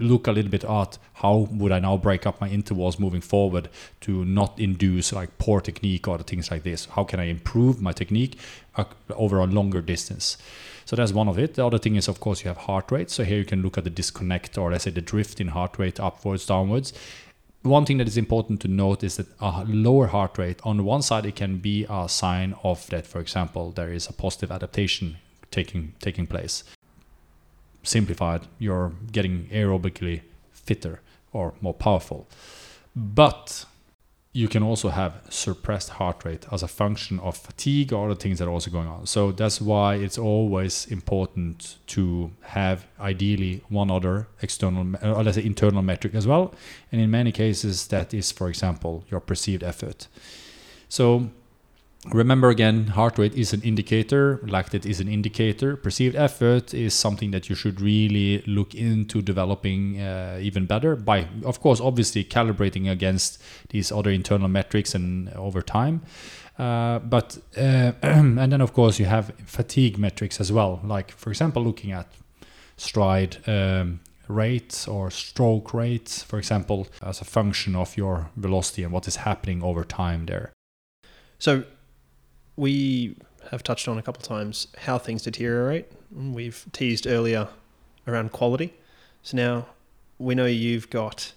Speaker 5: look a little bit at how would I now break up my intervals moving forward to not induce like poor technique or things like this. How can I improve my technique uh, over a longer distance? So that's one of it. The other thing is, of course, you have heart rate. So here you can look at the disconnect or let's say the drift in heart rate upwards, downwards. One thing that is important to note is that a lower heart rate, on one side, it can be a sign of that, for example, there is a positive adaptation taking taking place simplified, you're getting aerobically fitter or more powerful. But you can also have suppressed heart rate as a function of fatigue or other things that are also going on. So that's why it's always important to have ideally one other external or let's say internal metric as well. And in many cases that is for example your perceived effort. So Remember again, heart rate is an indicator, lactate is an indicator. Perceived effort is something that you should really look into developing uh, even better by, of course, obviously calibrating against these other internal metrics and over time. Uh, but uh, and then of course you have fatigue metrics as well, like for example looking at stride, um, rate or stroke rate, for example, as a function of your velocity and what is happening over time there.
Speaker 3: So we have touched on a couple of times how things deteriorate. We've teased earlier around quality. So now we know you've got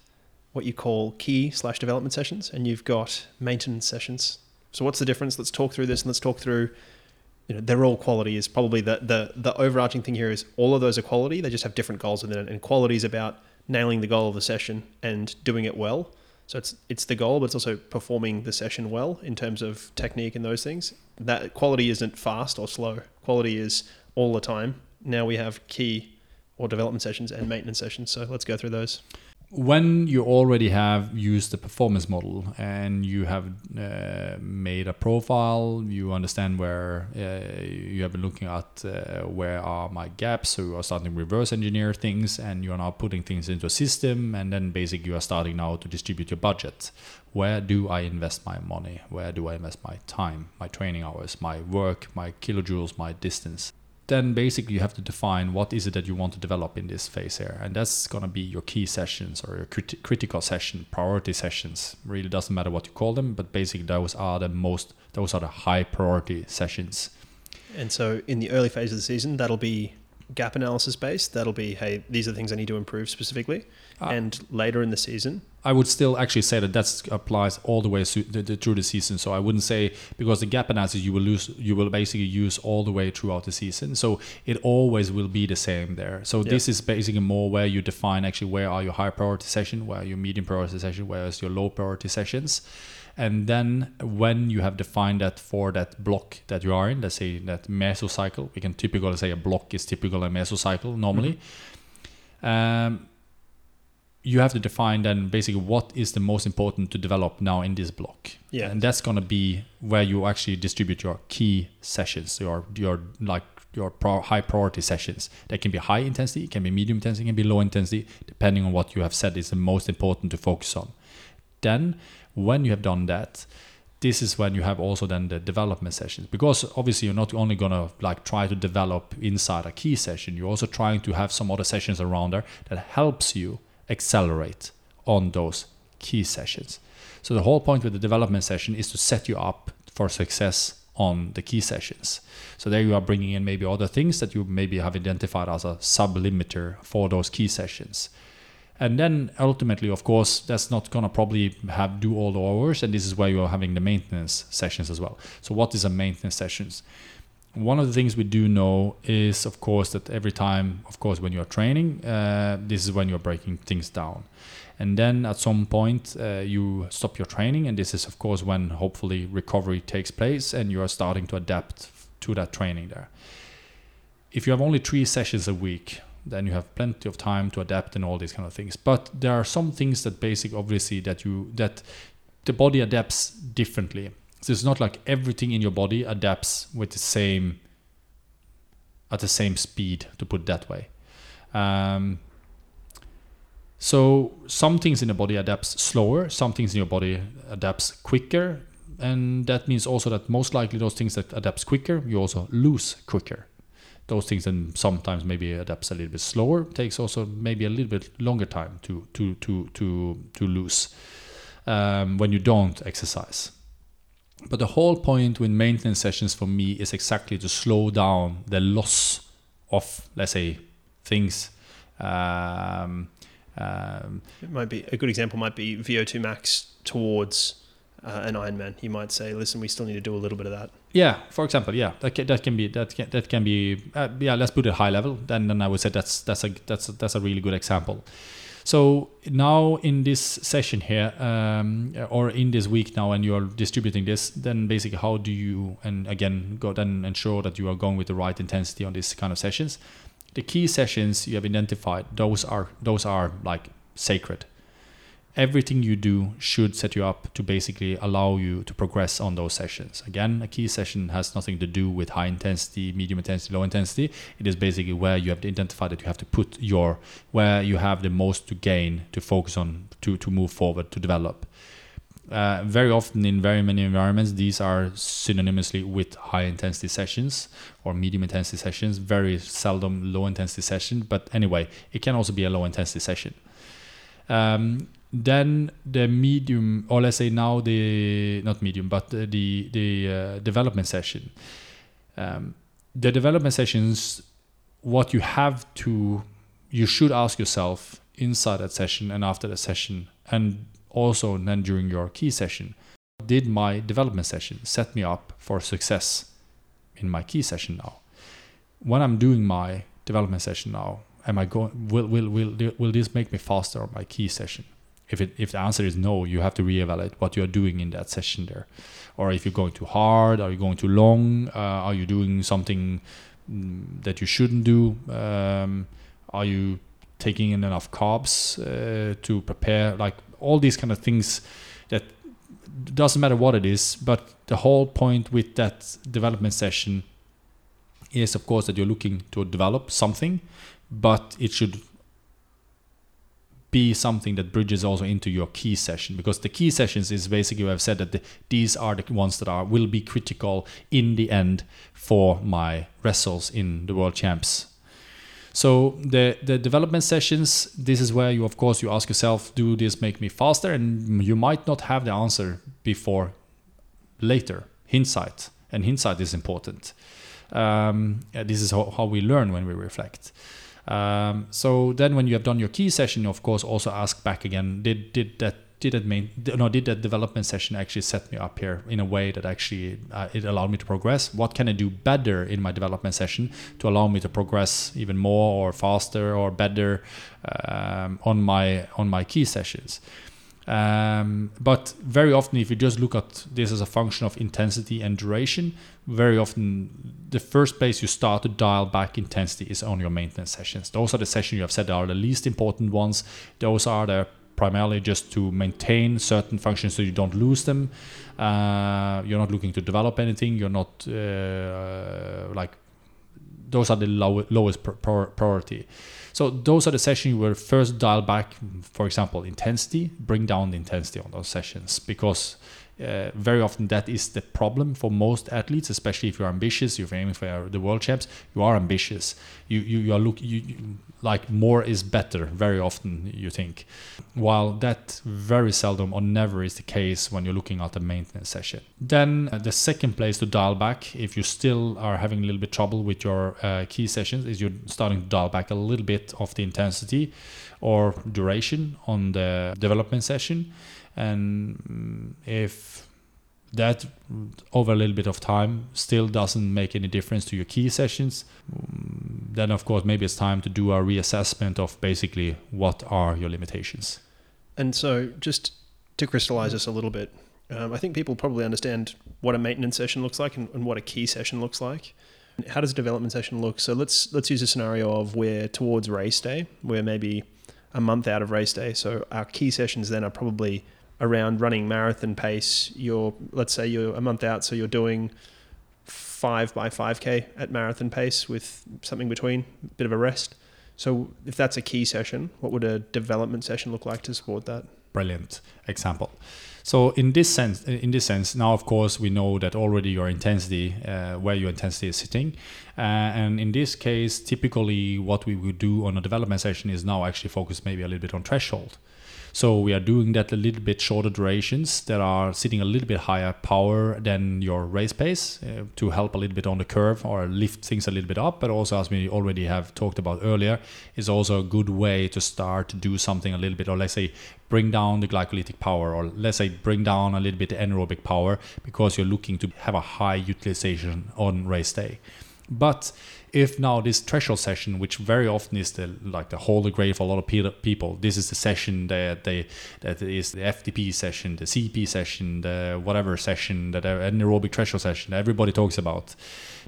Speaker 3: what you call key slash development sessions and you've got maintenance sessions. So what's the difference? Let's talk through this and let's talk through you know, they're all quality is probably the, the the overarching thing here is all of those are quality. They just have different goals within it. And quality is about nailing the goal of the session and doing it well. So it's it's the goal, but it's also performing the session well in terms of technique and those things. That quality isn't fast or slow. Quality is all the time. Now we have key or development sessions and maintenance sessions. So let's go through those.
Speaker 5: When you already have used the performance model and you have uh, made a profile, you understand where uh, you have been looking at uh, where are my gaps. So you are starting to reverse engineer things and you are now putting things into a system. And then basically you are starting now to distribute your budget. Where do I invest my money? Where do I invest my time, my training hours, my work, my kilojoules, my distance? Then basically you have to define what is it that you want to develop in this phase here and that's going to be your key sessions or your crit- critical session priority sessions really doesn't matter what you call them but basically those are the most those are the high priority sessions
Speaker 3: And so in the early phase of the season, that'll be gap analysis based. That'll be, hey, these are the things I need to improve specifically.
Speaker 5: Ah.
Speaker 3: and later in the season,
Speaker 5: I would still actually say that that applies all the way su- the, the, through the season. So I wouldn't say because the gap analysis you will lose, you will basically use all the way throughout the season. So it always will be the same there. So
Speaker 3: Yeah.
Speaker 5: this is basically more where you define actually where are your high priority session, where are your medium priority session, where is your low priority sessions. And then when you have defined that for that block that you are in, let's say that mesocycle, we can typically say a block is typical a mesocycle normally. Um, you have to define then basically what is the most important to develop now in this block.
Speaker 3: Yeah.
Speaker 5: And that's gonna be where you actually distribute your key sessions, your your like your pro- high priority sessions. They can be high intensity, it can be medium intensity, it can be low intensity, depending on what you have said is the most important to focus on. Then when you have done that, this is when you have also then the development sessions because obviously you're not only gonna like try to develop inside a key session you're also trying to have some other sessions around there that helps you accelerate on those key sessions so the whole point with the development session is to set you up for success on the key sessions so there you are bringing in maybe other things that you maybe have identified as a sub limiter for those key sessions and then ultimately, of course, that's not gonna probably have do all the hours, and this is where you're having the maintenance sessions as well. So what is a maintenance sessions? One of the things we do know is, of course, that every time, of course, when you're training, uh, this is when you're breaking things down. And then at some point, uh, you stop your training, and this is, of course, when hopefully recovery takes place and you are starting to adapt to that training there. If you have only three sessions a week, then you have plenty of time to adapt and all these kind of things. But there are some things that basic, obviously, that you that the body adapts differently. So it's not like everything in your body adapts with the same at the same speed, to put that way. Um, so some things in the body adapts slower, some things in your body adapts quicker, and that means also that most likely those things that adapts quicker, you also lose quicker those things then sometimes maybe adapts a little bit slower takes also maybe a little bit longer time to to to to to lose um, when you don't exercise but the whole point with maintenance sessions for me is exactly to slow down the loss of let's say things um, um,
Speaker 3: it might be a good example might be VO2 max towards uh, an Ironman. You might say, listen, we still need to do a little bit of that.
Speaker 5: Yeah, for example, yeah, that can, that can be that can, that can be uh, yeah. Let's put it high level. Then then I would say that's that's a that's a, that's a really good example. So now in this session here, um, or in this week now, and you are distributing this, then basically how do you and again go then ensure that you are going with the right intensity on this kind of sessions? The key sessions you have identified, those are those are like sacred everything you do should set you up to basically allow you to progress on those sessions. Again, a key session has nothing to do with high intensity, medium intensity, low intensity. It is basically where you have to identify that you have to put your where you have the most to gain to focus on to to move forward to develop. Uh, very often in very many environments, these are synonymously with high intensity sessions or medium intensity sessions. Very seldom low intensity session, but anyway, it can also be a low intensity session. Um, then the medium, or let's say now the not medium, but the the, uh, development session. Um, the development sessions, what you have to, you should ask yourself inside that session and after the session, and also then during your key session, did my development session set me up for success in my key session now? When I'm doing my development session now, am I going? Will will will will this make me faster on my key session? If it if the answer is no, you have to reevaluate what you are doing in that session there, or if you're going too hard, are you going too long? Uh, are you doing something mm, that you shouldn't do? Um, are you taking in enough carbs uh, to prepare? Like all these kind of things that doesn't matter what it is, but the whole point with that development session is, of course, that you're looking to develop something, but it should be something that bridges also into your key session because the key sessions is basically I've said that the, these are the ones that are will be critical in the end for my wrestles in the world champs. So the the development sessions this is where you of course you ask yourself do this make me faster? And you might not have the answer before later. Hindsight. And hindsight is important. Um, this is how, how we learn when we reflect um, so then, when you have done your key session, of course also ask back again: Did did that did that main no did that development session actually set me up here in a way that actually uh, it allowed me to progress? What can I do better in my development session to allow me to progress even more or faster or better um, on my on my key sessions? Um, but very often, if you just look at this as a function of intensity and duration, very often the first place you start to dial back intensity is on your maintenance sessions. Those are the sessions you have said are the least important ones. Those are the primarily just to maintain certain functions so you don't lose them. Uh, you're not looking to develop anything. You're not uh, like those are the low, lowest priority. So those are the sessions you will first dial back, for example, intensity, bring down the intensity on those sessions because uh, very often that is the problem for most athletes, especially if you're ambitious, you're aiming for the world champs, you are ambitious. You you, you are look you, you, like more is better. Very often you think, while that very seldom or never is the case when you're looking at a maintenance session. Then uh, the second place to dial back, if you still are having a little bit trouble with your uh, key sessions, is you're starting to dial back a little bit of the intensity or duration on the development session and mm, if that over a little bit of time still doesn't make any difference to your key sessions mm, then of course maybe it's time to do a reassessment of basically what are your limitations.
Speaker 3: And so just to crystallize this a little bit um, i think people probably understand what a maintenance session looks like and, and what a key session looks like. How does a development session look? So let's let's use a scenario of where towards race day where maybe a month out of race day so our key sessions then are probably around running marathon pace, you're let's say you're a month out, so you're doing five by five k at marathon pace with something between, a bit of a rest. So if that's a key session, what would a development session look like to support that?
Speaker 5: Brilliant example. So in this sense, in this sense, now of course we know that already your intensity, uh, where your intensity is sitting, uh, and in this case, typically what we would do on a development session is now actually focus maybe a little bit on threshold. So we are doing that a little bit shorter durations that are sitting a little bit higher power than your race pace uh, to help a little bit on the curve or lift things a little bit up. But also, as we already have talked about earlier, is also a good way to start to do something a little bit, or let's say bring down the glycolytic power, or let's say bring down a little bit anaerobic power because you're looking to have a high utilization on race day. But if now this threshold session, which very often is the like the holy grail for a lot of people, this is the session that they that is the FTP session, the CP session, the whatever session, that anaerobic threshold session everybody talks about,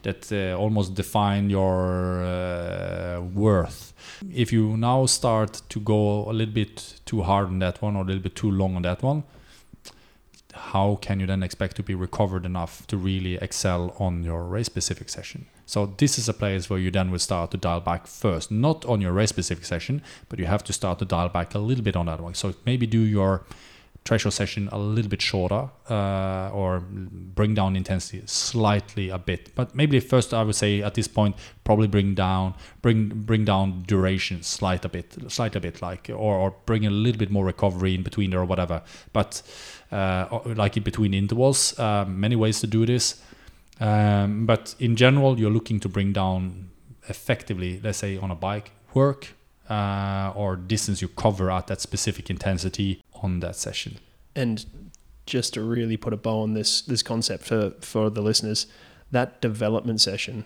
Speaker 5: that uh, almost define your uh, worth. If you now start to go a little bit too hard on that one or a little bit too long on that one, how can you then expect to be recovered enough to really excel on your race specific session? So this is a place where you then will start to dial back first, not on your race specific session, but you have to start to dial back a little bit on that one. So maybe do your threshold session a little bit shorter uh, or bring down intensity slightly a bit. But maybe first i would say at this point probably bring down bring bring down duration slight a bit slight a bit like or, or bring a little bit more recovery in between or whatever. But uh, like in between intervals um, many ways to do this um, but in general you're looking to bring down effectively let's say on a bike work uh, or distance you cover at that specific intensity on that session.
Speaker 3: And just to really put a bow on this this concept for for the listeners, that development session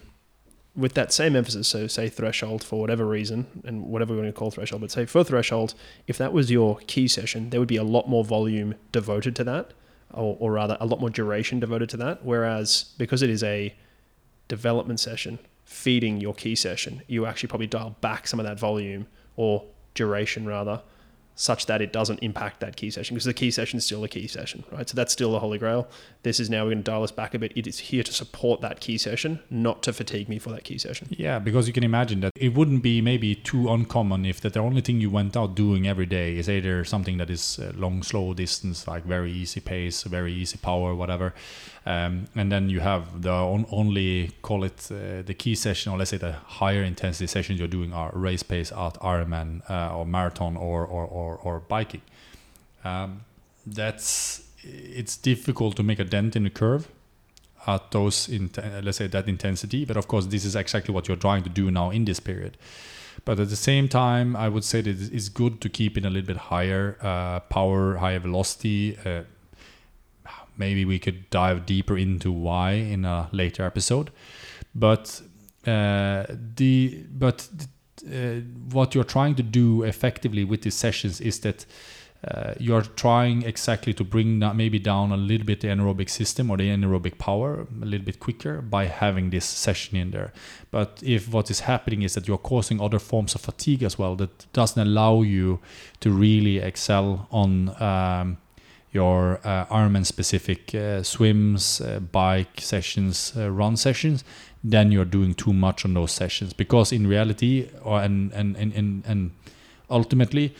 Speaker 3: with that same emphasis, so say threshold for whatever reason, and whatever we're going to call threshold, but say for threshold, if that was your key session, there would be a lot more volume devoted to that, or, or rather, a lot more duration devoted to that. Whereas because it is a development session feeding your key session, you actually probably dial back some of that volume or duration rather such that it doesn't impact that key session because the key session is still a key session, right? So that's still the holy grail. This is now we're going to dial us back a bit. It is here to support that key session, not to fatigue me for that key session.
Speaker 5: Yeah, because you can imagine that it wouldn't be maybe too uncommon if that the only thing you went out doing every day is either something that is long, slow distance, like very easy pace, very easy power, whatever, um, and then you have the on, only call it uh, the key session, or let's say the higher intensity sessions you're doing are race pace at Ironman uh, or marathon or or, or, or biking. Um, that's it's difficult to make a dent in the curve at those in, let's say that intensity. But of course this is exactly what you're trying to do now in this period. But at the same time i would say that it's good to keep it a little bit higher uh, power higher velocity. Uh, maybe we could dive deeper into why in a later episode. But uh, the but uh, what you're trying to do effectively with these sessions is that uh, you're trying exactly to bring that maybe down a little bit the anaerobic system or the anaerobic power a little bit quicker by having this session in there. But if what is happening is that you're causing other forms of fatigue as well, that doesn't allow you to really excel on um, your uh, Ironman specific uh, swims, uh, bike sessions, uh, run sessions, then you're doing too much on those sessions because in reality, or and and and and, ultimately,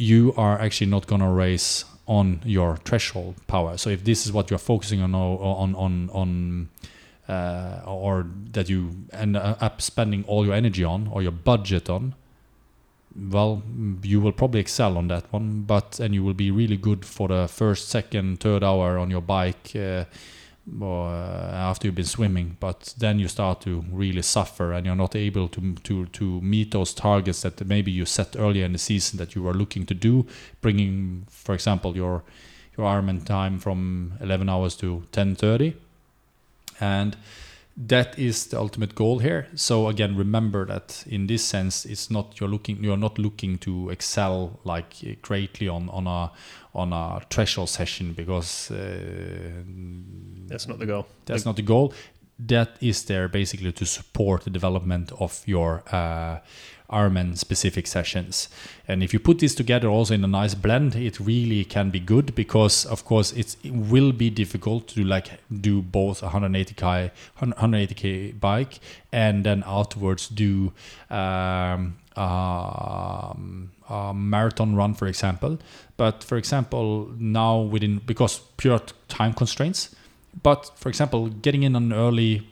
Speaker 5: you are actually not gonna race on your threshold power. So if this is what you're focusing on on on on uh, or that you end up spending all your energy on or your budget on, well, you will probably excel on that one, but and you will be really good for the first, second, third hour on your bike uh, or, uh, after you've been swimming. But then you start to really suffer, and you're not able to to to meet those targets that maybe you set earlier in the season that you were looking to do, bringing, for example, your your Ironman time from 11 hours to 10:30, and that is the ultimate goal here so again remember that in this sense it's not you're looking you're not looking to excel like greatly on on a on a threshold session because uh,
Speaker 3: that's not the goal
Speaker 5: that's not the goal that is there basically to support the development of your uh, Ironman specific sessions. And if you put this together also in a nice blend, it really can be good because of course it will be difficult to like do both 180k 180k bike and then afterwards do um, um, marathon run, for example. But for example, now within because pure time constraints. But for example, getting in an early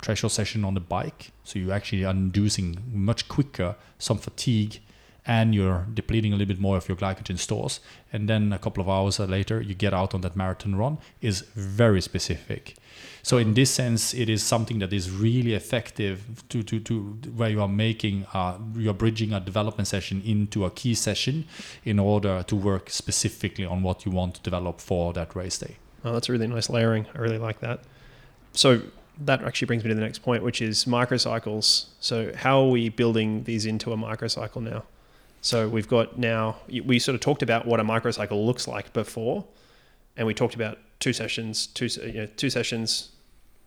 Speaker 5: threshold session on the bike. So you're actually inducing much quicker some fatigue and you're depleting a little bit more of your glycogen stores. And then a couple of hours later, you get out on that marathon run is very specific. So in this sense, it is something that is really effective to, to, to where you are making, uh, you're bridging a development session into a key session in order to work specifically on what you want to develop for that race day.
Speaker 3: Oh, that's a really nice layering. I really like that. So that actually brings me to the next point, which is microcycles. So, how are we building these into a microcycle now? So, we've got now, we sort of talked about what a microcycle looks like before, and we talked about two sessions, two, you know, two sessions,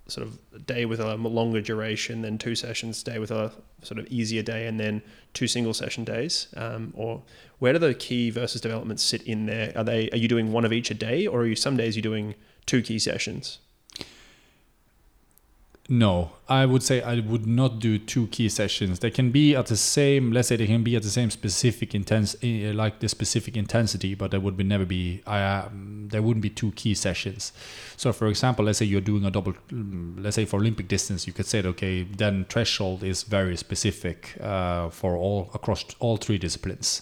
Speaker 3: sort of a day with a longer duration, then two sessions, day with a sort of easier day, and then two single session days. Um, or where do the key versus developments sit in there? Are they are you doing one of each a day, or are you some days you're doing two key sessions?
Speaker 5: No, I would say I would not do two key sessions. They can be at the same. Let's say they can be at the same specific intense, eh, like the specific intensity, but there would be never be. Uh, there wouldn't be two key sessions. So, for example, let's say you're doing a double. mm, Let's say for Olympic distance, you could say, okay, then threshold is very specific uh, for all across all three disciplines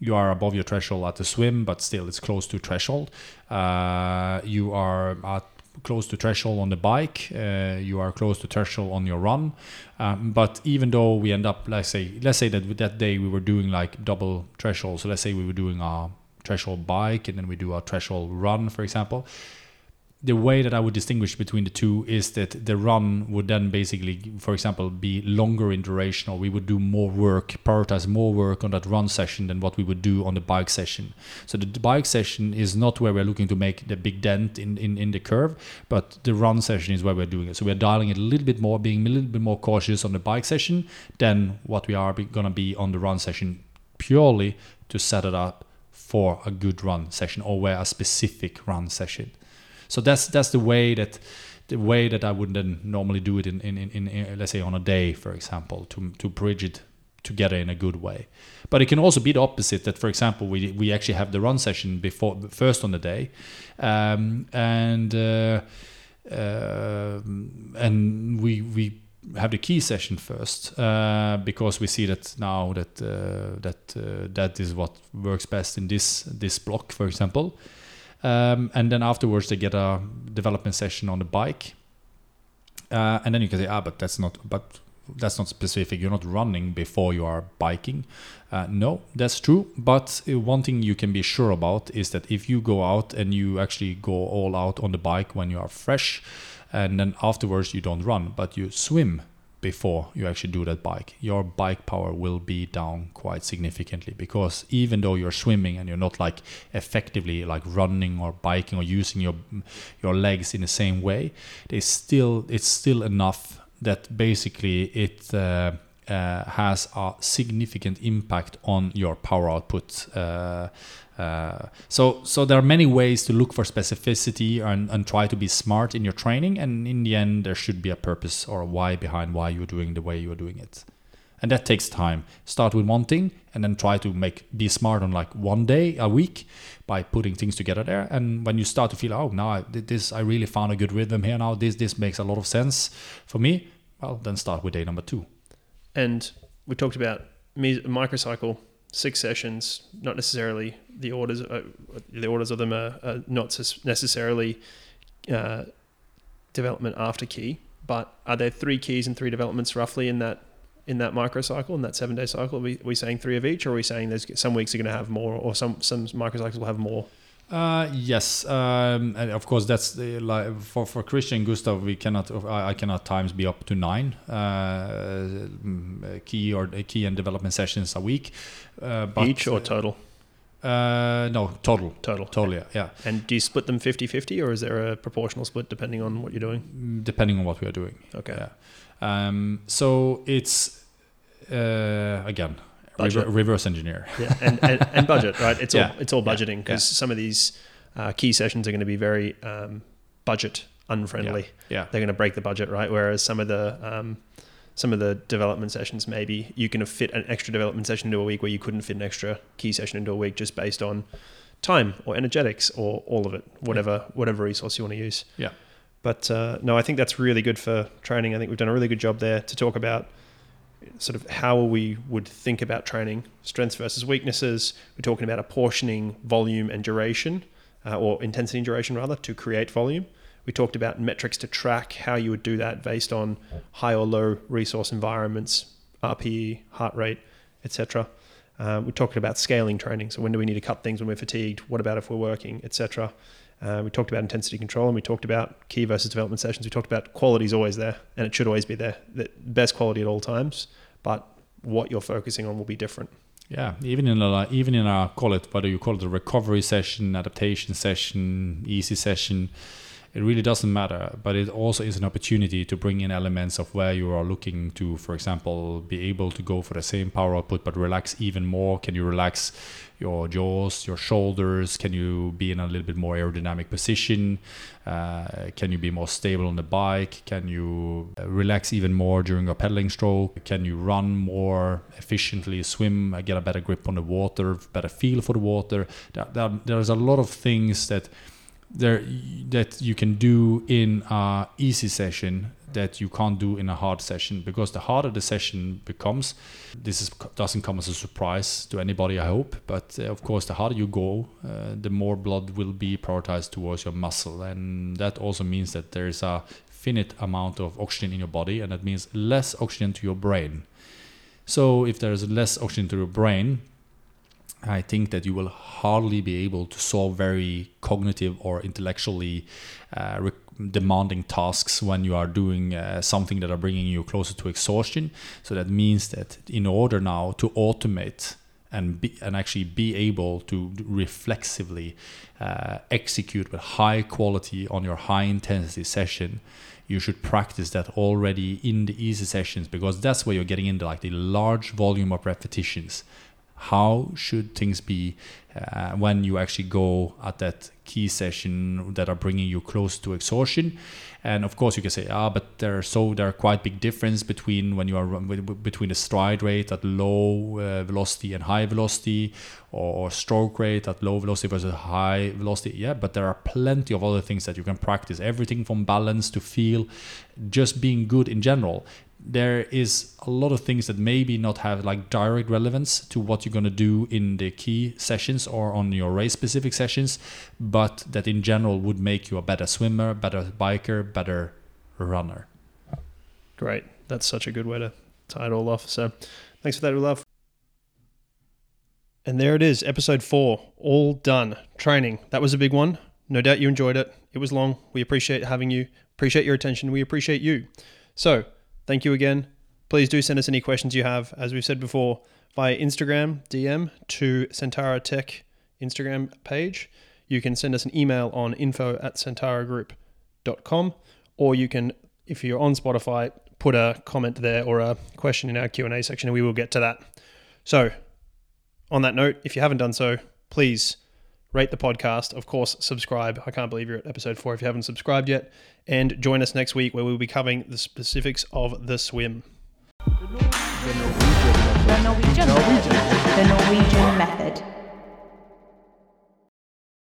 Speaker 5: you are above your threshold at the swim, but still it's close to threshold. Uh, you are at close to threshold on the bike. Uh, you are close to threshold on your run. Um, but even though we end up, let's say, let's say that that day we were doing like double threshold. So let's say we were doing a threshold bike and then we do a threshold run, for example the way that I would distinguish between the two is that the run would then basically, for example, be longer in duration, or we would do more work, prioritize more work on that run session than what we would do on the bike session. So the bike session is not where we're looking to make the big dent in, in, in the curve, but the run session is where we're doing it. So we're dialing it a little bit more, being a little bit more cautious on the bike session than what we are going to be on the run session, purely to set it up for a good run session or where a specific run session. So that's that's the way that the way that I would then normally do it in, in, in, in let's say on a day, for example, to to bridge it together in a good way. But it can also be the opposite. That, for example, we we actually have the run session before first on the day, um, and uh, uh, and we we have the key session first uh, because we see that now that uh, that uh, that is what works best in this this block, for example. Um, and then afterwards they get a development session on the bike. Uh, and then you can say ah but that's not but that's not specific. You're not running before you are biking. Uh, no that's true. But uh, one thing you can be sure about is that if you go out and you actually go all out on the bike when you are fresh and then afterwards you don't run but you swim before you actually do that bike. Your bike power will be down quite significantly because even though you're swimming and you're not like effectively like running or biking or using your your legs in the same way they still it's still enough that basically it uh, uh, has a significant impact on your power output uh, uh, so, so there are many ways to look for specificity and, and try to be smart in your training. And in the end, there should be a purpose or a why behind why you're doing the way you're doing it. And that takes time. Start with one thing and then try to make be smart on like one day a week by putting things together there. And when you start to feel, oh, now I this, I really found a good rhythm here. Now this this makes a lot of sense for me. Well, then start with day number two.
Speaker 3: And we talked about microcycle six sessions. Not necessarily the orders. Uh, the orders of them are, are not necessarily uh, development after key. But are there three keys and three developments roughly in that in that microcycle in that seven day cycle? Are we, are we saying three of each, or are we saying there's some weeks are going to have more, or some some microcycles will have more?
Speaker 5: Uh, yes, um, and of course that's the, like for for Kristian Gustav. We cannot, I, I cannot times be up to nine uh, mm, key or key and development sessions a week. Uh, but,
Speaker 3: each or total?
Speaker 5: Uh, no, total,
Speaker 3: Total.
Speaker 5: total, yeah, yeah.
Speaker 3: And do you split them 50-50 or is there a proportional split depending on what you're doing?
Speaker 5: Mm, Depending on what we are doing.
Speaker 3: Okay.
Speaker 5: Yeah. Um, so it's uh, again
Speaker 3: Budget.
Speaker 5: rever- reverse engineer.
Speaker 3: Yeah, and, and, and budget, right? It's
Speaker 5: Yeah.
Speaker 3: all it's all budgeting because some of these uh, key sessions are going to be very um, budget unfriendly.
Speaker 5: Yeah.
Speaker 3: They're going to break the budget, right? Whereas some of the um, some of the development sessions, maybe you can fit an extra development session into a week where you couldn't fit an extra key session into a week just based on time or energetics or all of it, whatever whatever resource you want to use.
Speaker 5: Yeah.
Speaker 3: But uh, no, I think that's really good for training. I think we've done a really good job there to talk about sort of how we would think about training, strengths versus weaknesses. We're talking about apportioning volume and duration, uh, or intensity and duration rather, to create volume. We talked about metrics to track how you would do that based on high or low resource environments, RPE, heart rate, etc. Um, we talked about scaling training. So when do we need to cut things when we're fatigued? What about if we're working, etc. Uh, we talked about intensity control and we talked about key versus development sessions. We talked about quality is always there and it should always be there. The best quality at all times, but what you're focusing on will be different.
Speaker 5: Yeah, even in a even in a call it whether you call it a recovery session, adaptation session, easy session, it really doesn't matter. But it also is an opportunity to bring in elements of where you are looking to, for example, be able to go for the same power output but relax even more. Can you relax your jaws, your shoulders? Can you be in a little bit more aerodynamic position? Uh, can you be more stable on the bike? Can you uh, relax even more during a pedaling stroke? Can you run more efficiently, swim, uh, get a better grip on the water, better feel for the water? There, there, there's a lot of things that there that you can do in a easy session that you can't do in a hard session. Because the harder the session becomes this is, doesn't come as a surprise to anybody i hope. But uh, of course the harder you go uh, the more blood will be prioritized towards your muscle. And that also means that there is a finite amount of oxygen in your body and that means less oxygen to your brain. So if there is less oxygen to your brain I think that you will hardly be able to solve very cognitive or intellectually uh, re- demanding tasks when you are doing uh, something that are bringing you closer to exhaustion. So that means that in order now to automate and be, and actually be able to reflexively uh, execute with high quality on your high intensity session you should practice that already in the easy sessions because that's where you're getting into like the large volume of repetitions how should things be uh, when you actually go at that key session that are bringing you close to exhaustion. And of course you can say ah but there are so there are quite big difference between when you are between the stride rate at low uh, velocity and high velocity or stroke rate at low velocity versus high velocity. Yeah but there are plenty of other things that you can practice. Everything from balance to feel just being good in general there is a lot of things that maybe not have like direct relevance to what you're going to do in the key sessions or on your race specific sessions but that in general would make you a better swimmer better biker better runner
Speaker 3: Great. That's such a good way to tie it all off. So thanks for that, love. And there it is, episode four, all done. Training. That was a big one. No doubt you enjoyed it. It was long. We appreciate having you. Appreciate your attention. We appreciate you. So thank you again. Please do send us any questions you have, as we've said before, via Instagram DM to Centara Tech Instagram page. You can send us an email on info at centaragroup.com, or you can, if you're on Spotify, put a comment there or a question in our Q&A section and we will get to that. So, on that note, if you haven't done so, please rate the podcast. Of course, subscribe. I can't believe you're at episode four if you haven't subscribed yet. And join us next week where we'll be covering the specifics of the swim.
Speaker 4: The Norwegian, the Norwegian method.